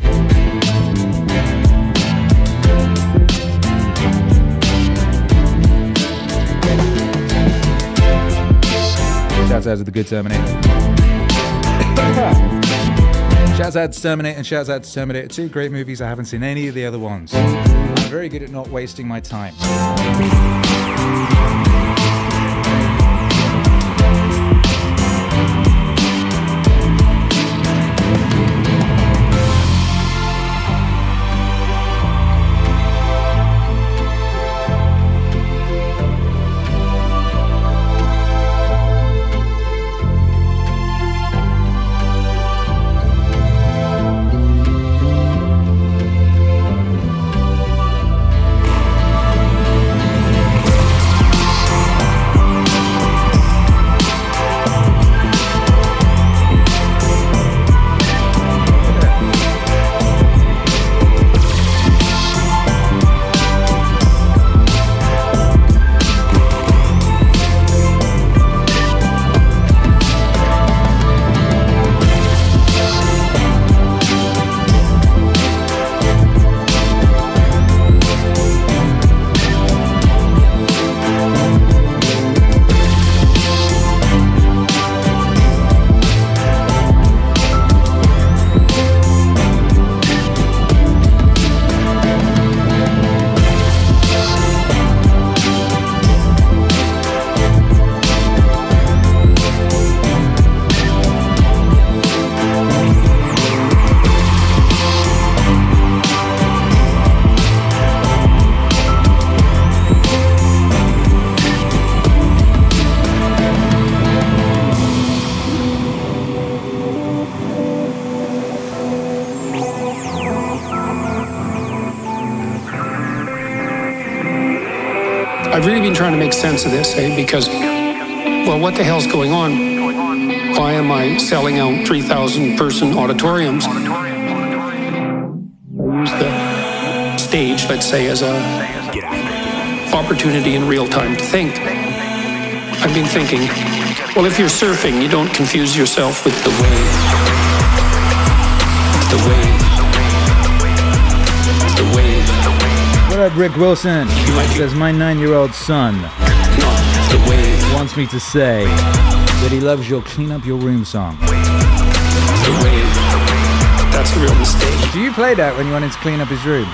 Shouts out to the good Terminator. Shouts out to Terminator and shouts out to Terminator. Two great movies. I haven't seen any of the other ones. I'm very good at not wasting my time. I've really make sense of this, eh? Because, well, what the hell's going on? Why am I selling out 3,000 person auditoriums? I use the stage, let's say, as a opportunity in real time to think. I've been thinking, well, if you're surfing, you don't confuse yourself with the wave. The wave. Up, Rick Wilson? Says my nine-year-old son wants me to say that he loves your "Clean Up Your Room" song. That's a real mistake. Do you play that when you want him to clean up his room?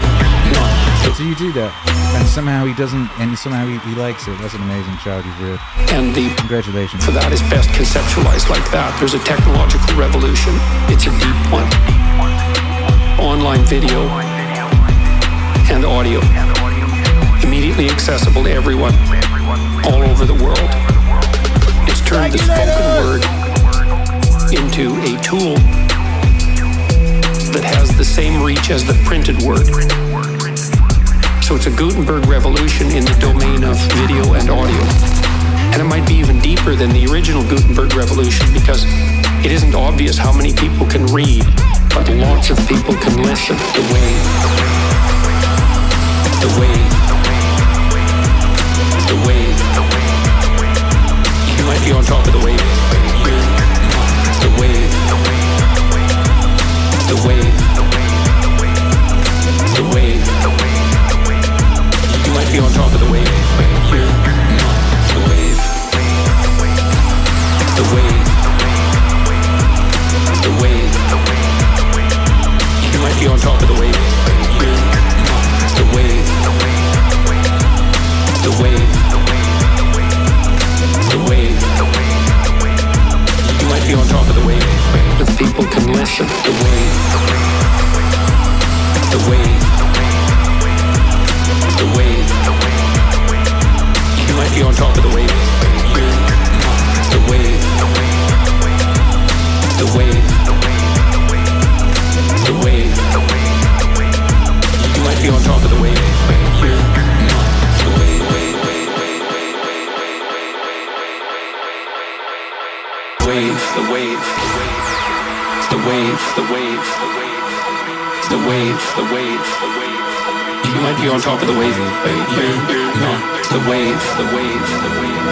Do you do that? And somehow he doesn't, and somehow he, he likes it. That's an amazing child you've reared. And the congratulations for that is best conceptualized like that. There's a technological revolution. It's a deep one. Online video and audio, immediately accessible to everyone, all over the world. It's turned the spoken word into a tool that has the same reach as the printed word. So it's a Gutenberg revolution in the domain of video and audio. And it might be even deeper than the original Gutenberg revolution because it isn't obvious how many people can read, but lots of people can listen. The wave. The wave. The wave. You might be on top of the wave. The wave. The wave. The wave. You might be on top of the wave. The wave. The wave. The wave. You might be on top of the wave. The wave. The wave. The wave. You might be on top of the wave. If people can listen, the wave. The wave. The wave. You might be on top of the wave. The wave. The wave. The wave. You might be on top of the wave. The wave. The wave, the wave, the wave, the wave, the wave, the the the. You might be on top of the wave, but you're, not. The wave, the wave, the wave,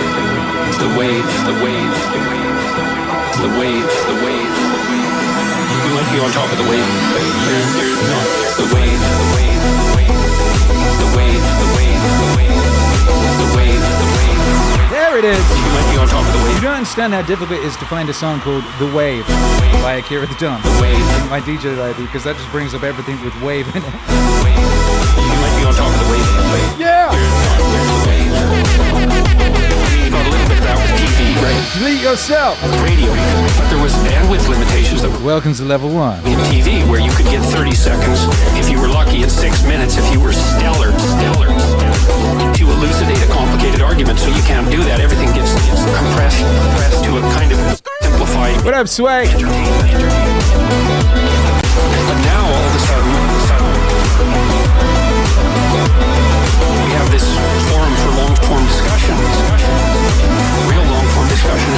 it's the wave, the wave, it's the wave, the wave. You might be on top of the wave, but you're, you're not. It's the wave, the wave, the wave, it's the wave, the wave, the wave, it's the wave, the wave. There it is. You might be on top of the wave. You don't understand how difficult it is to find a song called The Wave by Akira the Don. The wave. My DJ label, because that just brings up everything with wave in it. You might be on top of the wave, but Yeah! you Delete yourself! Radio, but there was bandwidth limitations that Welcome to level one. in TV where you could get 30 seconds if you were lucky and six minutes if you were stellar, stellar, to elucidate a complicated argument. So you can't do that. Everything gets, gets compressed, compressed to a kind of simplified What up, Sway? entertainment. But now all of a sudden, all of a sudden, we have this forum for long-form discussion. Real long-form discussion.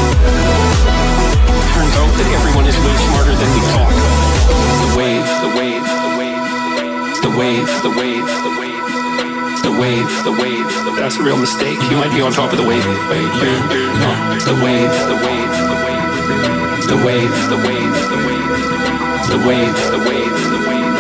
Turns out that everyone is way smarter than we thought. The wave, the wave, the wave, the wave, the wave, the wave, the wave, the wave. That's a real mistake. You might be on top of the wave, you're not. The wave, the wave, the wave, the wave, the wave, the wave, the wave, the wave, the wave.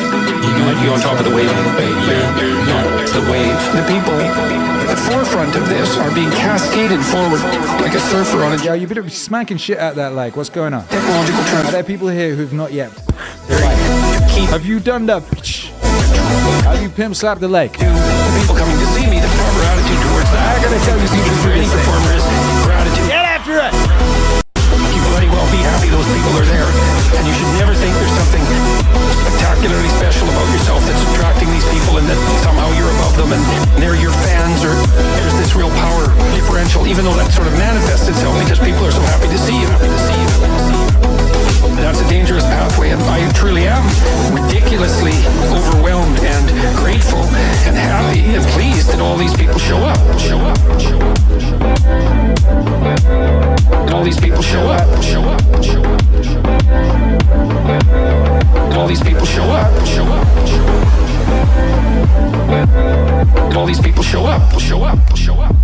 Might be on top of the wave, but you're, you're. The wave. The people at the forefront of this are being cascaded forward like a surfer on a Yo, you better be smacking shit out that like. What's going on? technological Are there people here who've not yet? Have you done the? Have you pimp slapped the lake? the people coming to see me, the proper attitude towards that. I gotta tell you something for any serious. performer is gratitude. Get after it! You bloody well be happy those people are there. And you should never think there's something spectacularly special about yourself that's attracting these people and that somehow you're above them and they're your fans or there's this real power differential, even though that sort of manifests itself because people are so happy to see you, happy to see you, That's a dangerous pathway, and I truly am ridiculously overwhelmed and grateful and happy and pleased that all these people show up. Show up. Show up. And all these people show up. Show up. Show up. And all these people show up. Show up. Show up. And all these people show up. Show up. Show up.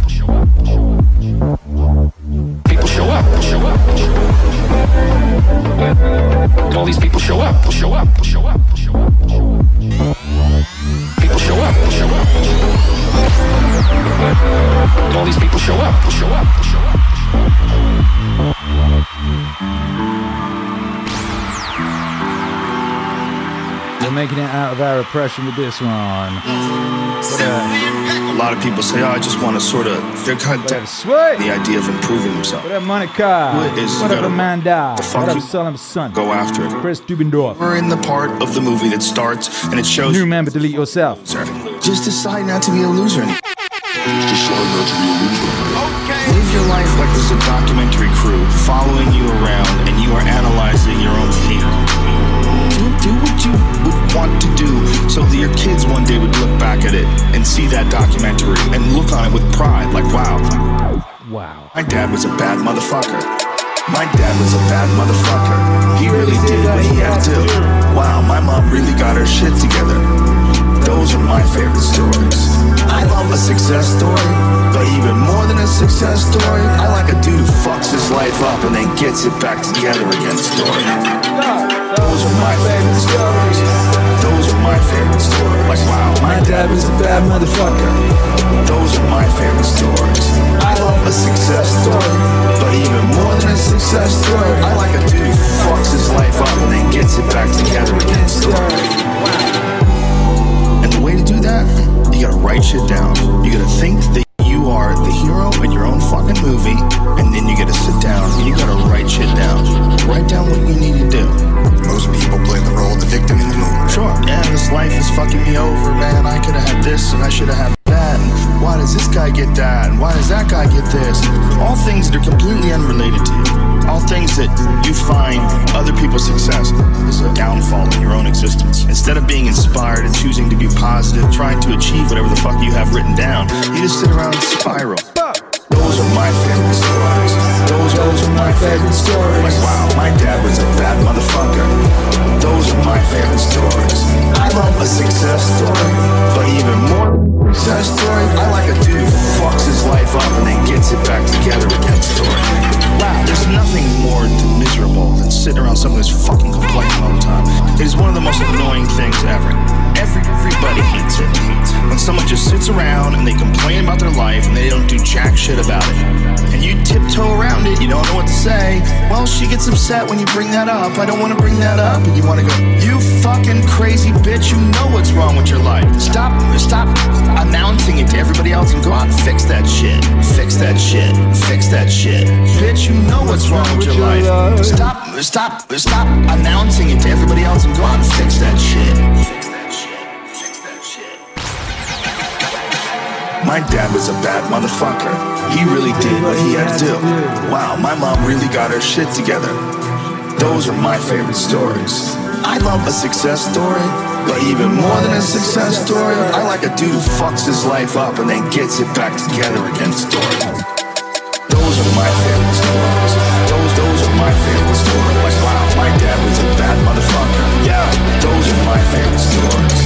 Out of our oppression with this one. A lot of people say, "Oh, I just want to sort of." They're kind of Sway? the idea of improving themselves. What up, Monica? What is- What you up, gotta- Amanda? the fuck What up, you- Salem's son? Go after it. Chris Dubendorf. We're in the part of the movie that starts and it shows. New member, delete yourself. Sir, Just decide not to be a loser. Just decide not to be a loser. Live your life like there's a documentary crew following you around and you are analyzing your own hate. Do, do what you would want to do so that your kids one day would look back at it and see that documentary and look on it with pride like, wow, Wow. my dad was a bad motherfucker. My dad was a bad motherfucker. He really did what he had to. Wow, my mom really got her shit together. Those are my favorite stories. I love a success story, but even more than a success story, I like a dude who fucks his life up and then gets it back together again story. Those are my favorite stories. Those are my favorite stories. Like, wow, my dad was a bad motherfucker. Those are my favorite stories. I love a success story, but even more than a success story, I like a dude who fucks his life up and then gets it back together again story. And the way to do that, you gotta write shit down. You gotta think that are the hero in your own fucking movie, and then you gotta sit down and you gotta write shit down. Write down what you need to do. Most people play the role of the victim in the movie. Sure. Yeah, this life is fucking me over, man. I could have had this and I should have had why does this guy get that? And why does that guy get this? All things that are completely unrelated to you. All things that you find other people's success is a downfall in your own existence. Instead of being inspired and choosing to be positive, trying to achieve whatever the fuck you have written down, you just sit around and spiral. Those are my favorite stories. Those Those are my favorite stories. Like, wow, my dad was a bad motherfucker. Those are my favorite stories. I love a success story, but even more success story, I like a dude who fucks his life up and then gets it back together again story. Wow, there's nothing more miserable than sitting around someone who's fucking complaining all the time. It is one of the most annoying things ever. Every, everybody hates it. When someone just sits around and they complain about their life and they don't do jack shit about it. And you tiptoe around it, you don't know what to say. Well, she gets upset when you bring that up. I don't want to bring that up. And you want to go, you fucking crazy bitch, you know what's wrong with your life. Stop, stop announcing it to everybody else and go out and fix that shit. Fix that shit. Fix that shit. Bitch, you know what's wrong with your life. Stop, stop, stop announcing it to everybody else and go out and fix that shit. My dad was a bad motherfucker. He really did what he had to do. Wow, my mom really got her shit together. Those are my favorite stories. I love a success story, but even more than a success story, I like a dude who fucks his life up and then gets it back together again story. Those are my favorite stories. Those, those are my favorite stories. Wow, my dad was a bad motherfucker. Yeah, those are my favorite stories.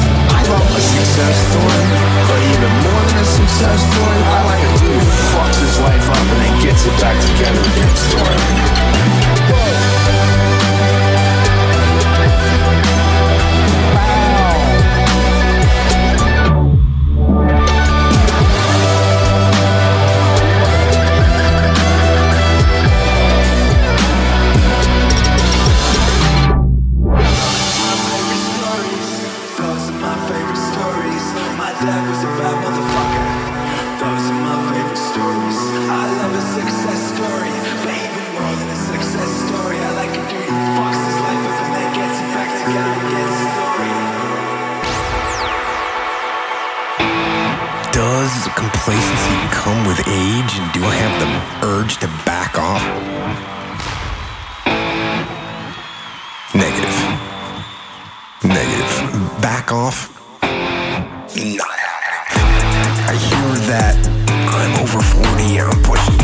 Love a success story, but even more than a success story, I like a dude who fucks his life up and then gets it back together again story. Those complacency come with age, and do I have the urge to back off? Negative. Negative. Back off? Not. I hear that I'm over 40, I'm pushing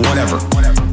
50, whatever. Bring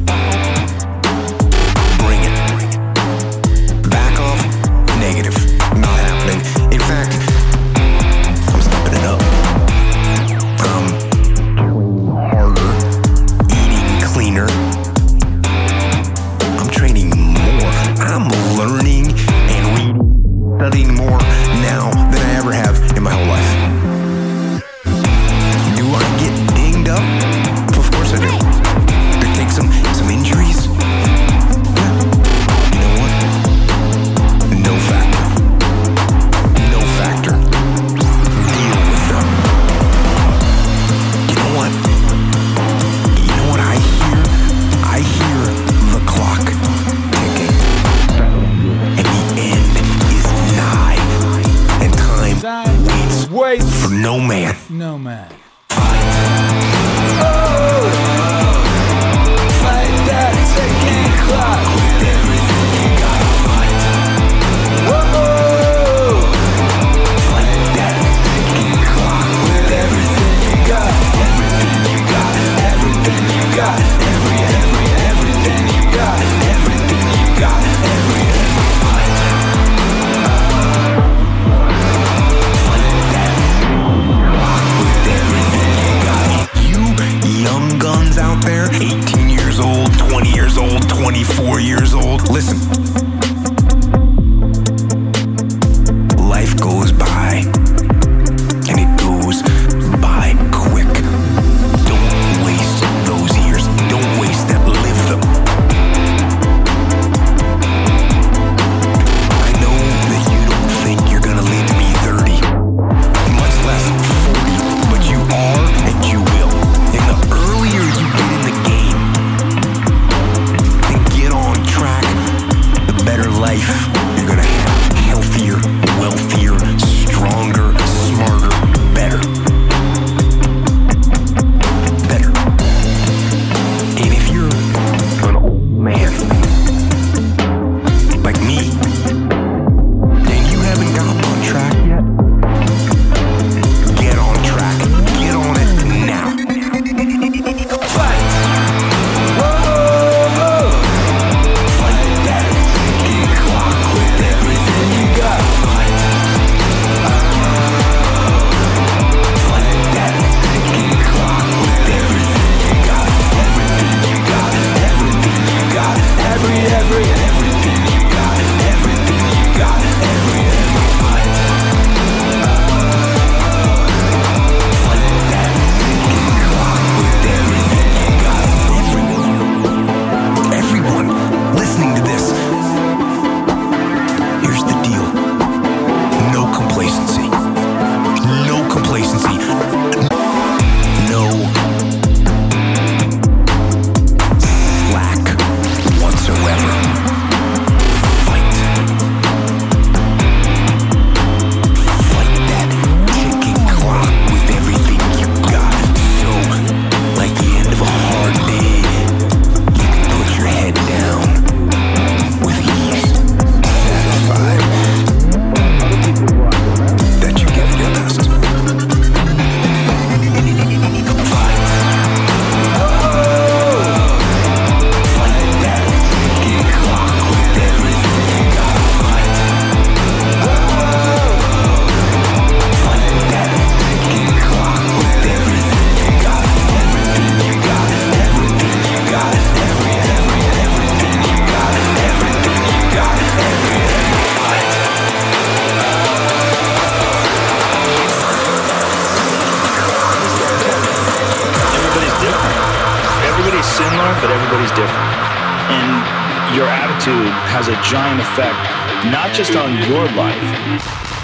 just on your life,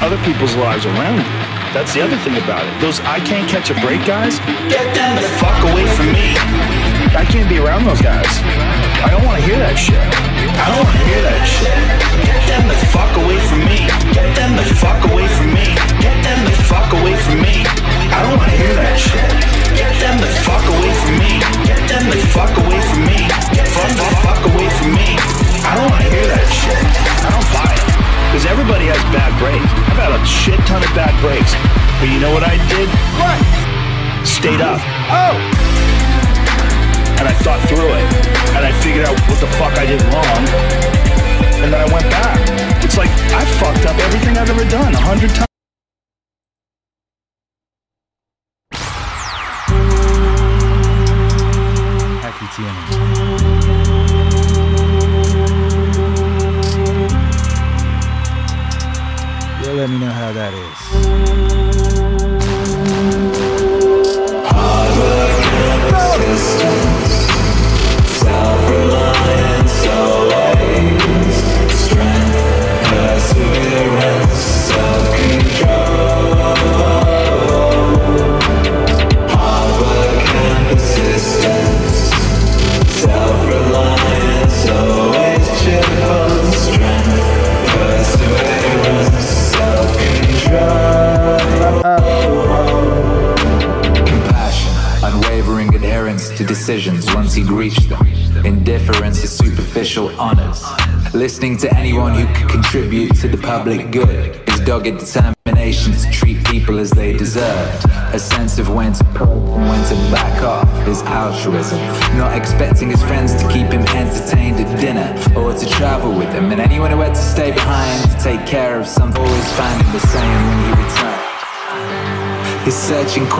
other people's lives around you. That's the other thing about it. Those I can't catch a break guys, get them the fuck away from me. I can't be around those guys. I don't want to hear that shit. I don't want to hear that shit. Get them the fuck away from me. Get them the fuck away from me. Get them the fuck away from me. I don't want to hear that shit. But you know what I did? What? Stayed up. Oh! And I thought through it. And I figured out what the fuck I did wrong. And then I went back. It's like I fucked up everything I've ever done a hundred times.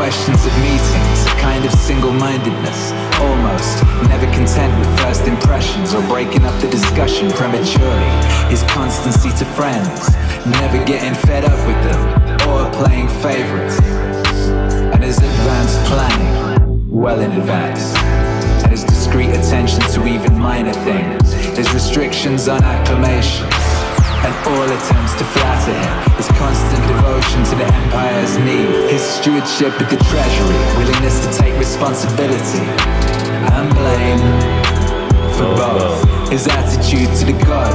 Questions stewardship of the treasury, willingness to take responsibility and blame for both. His attitude to the god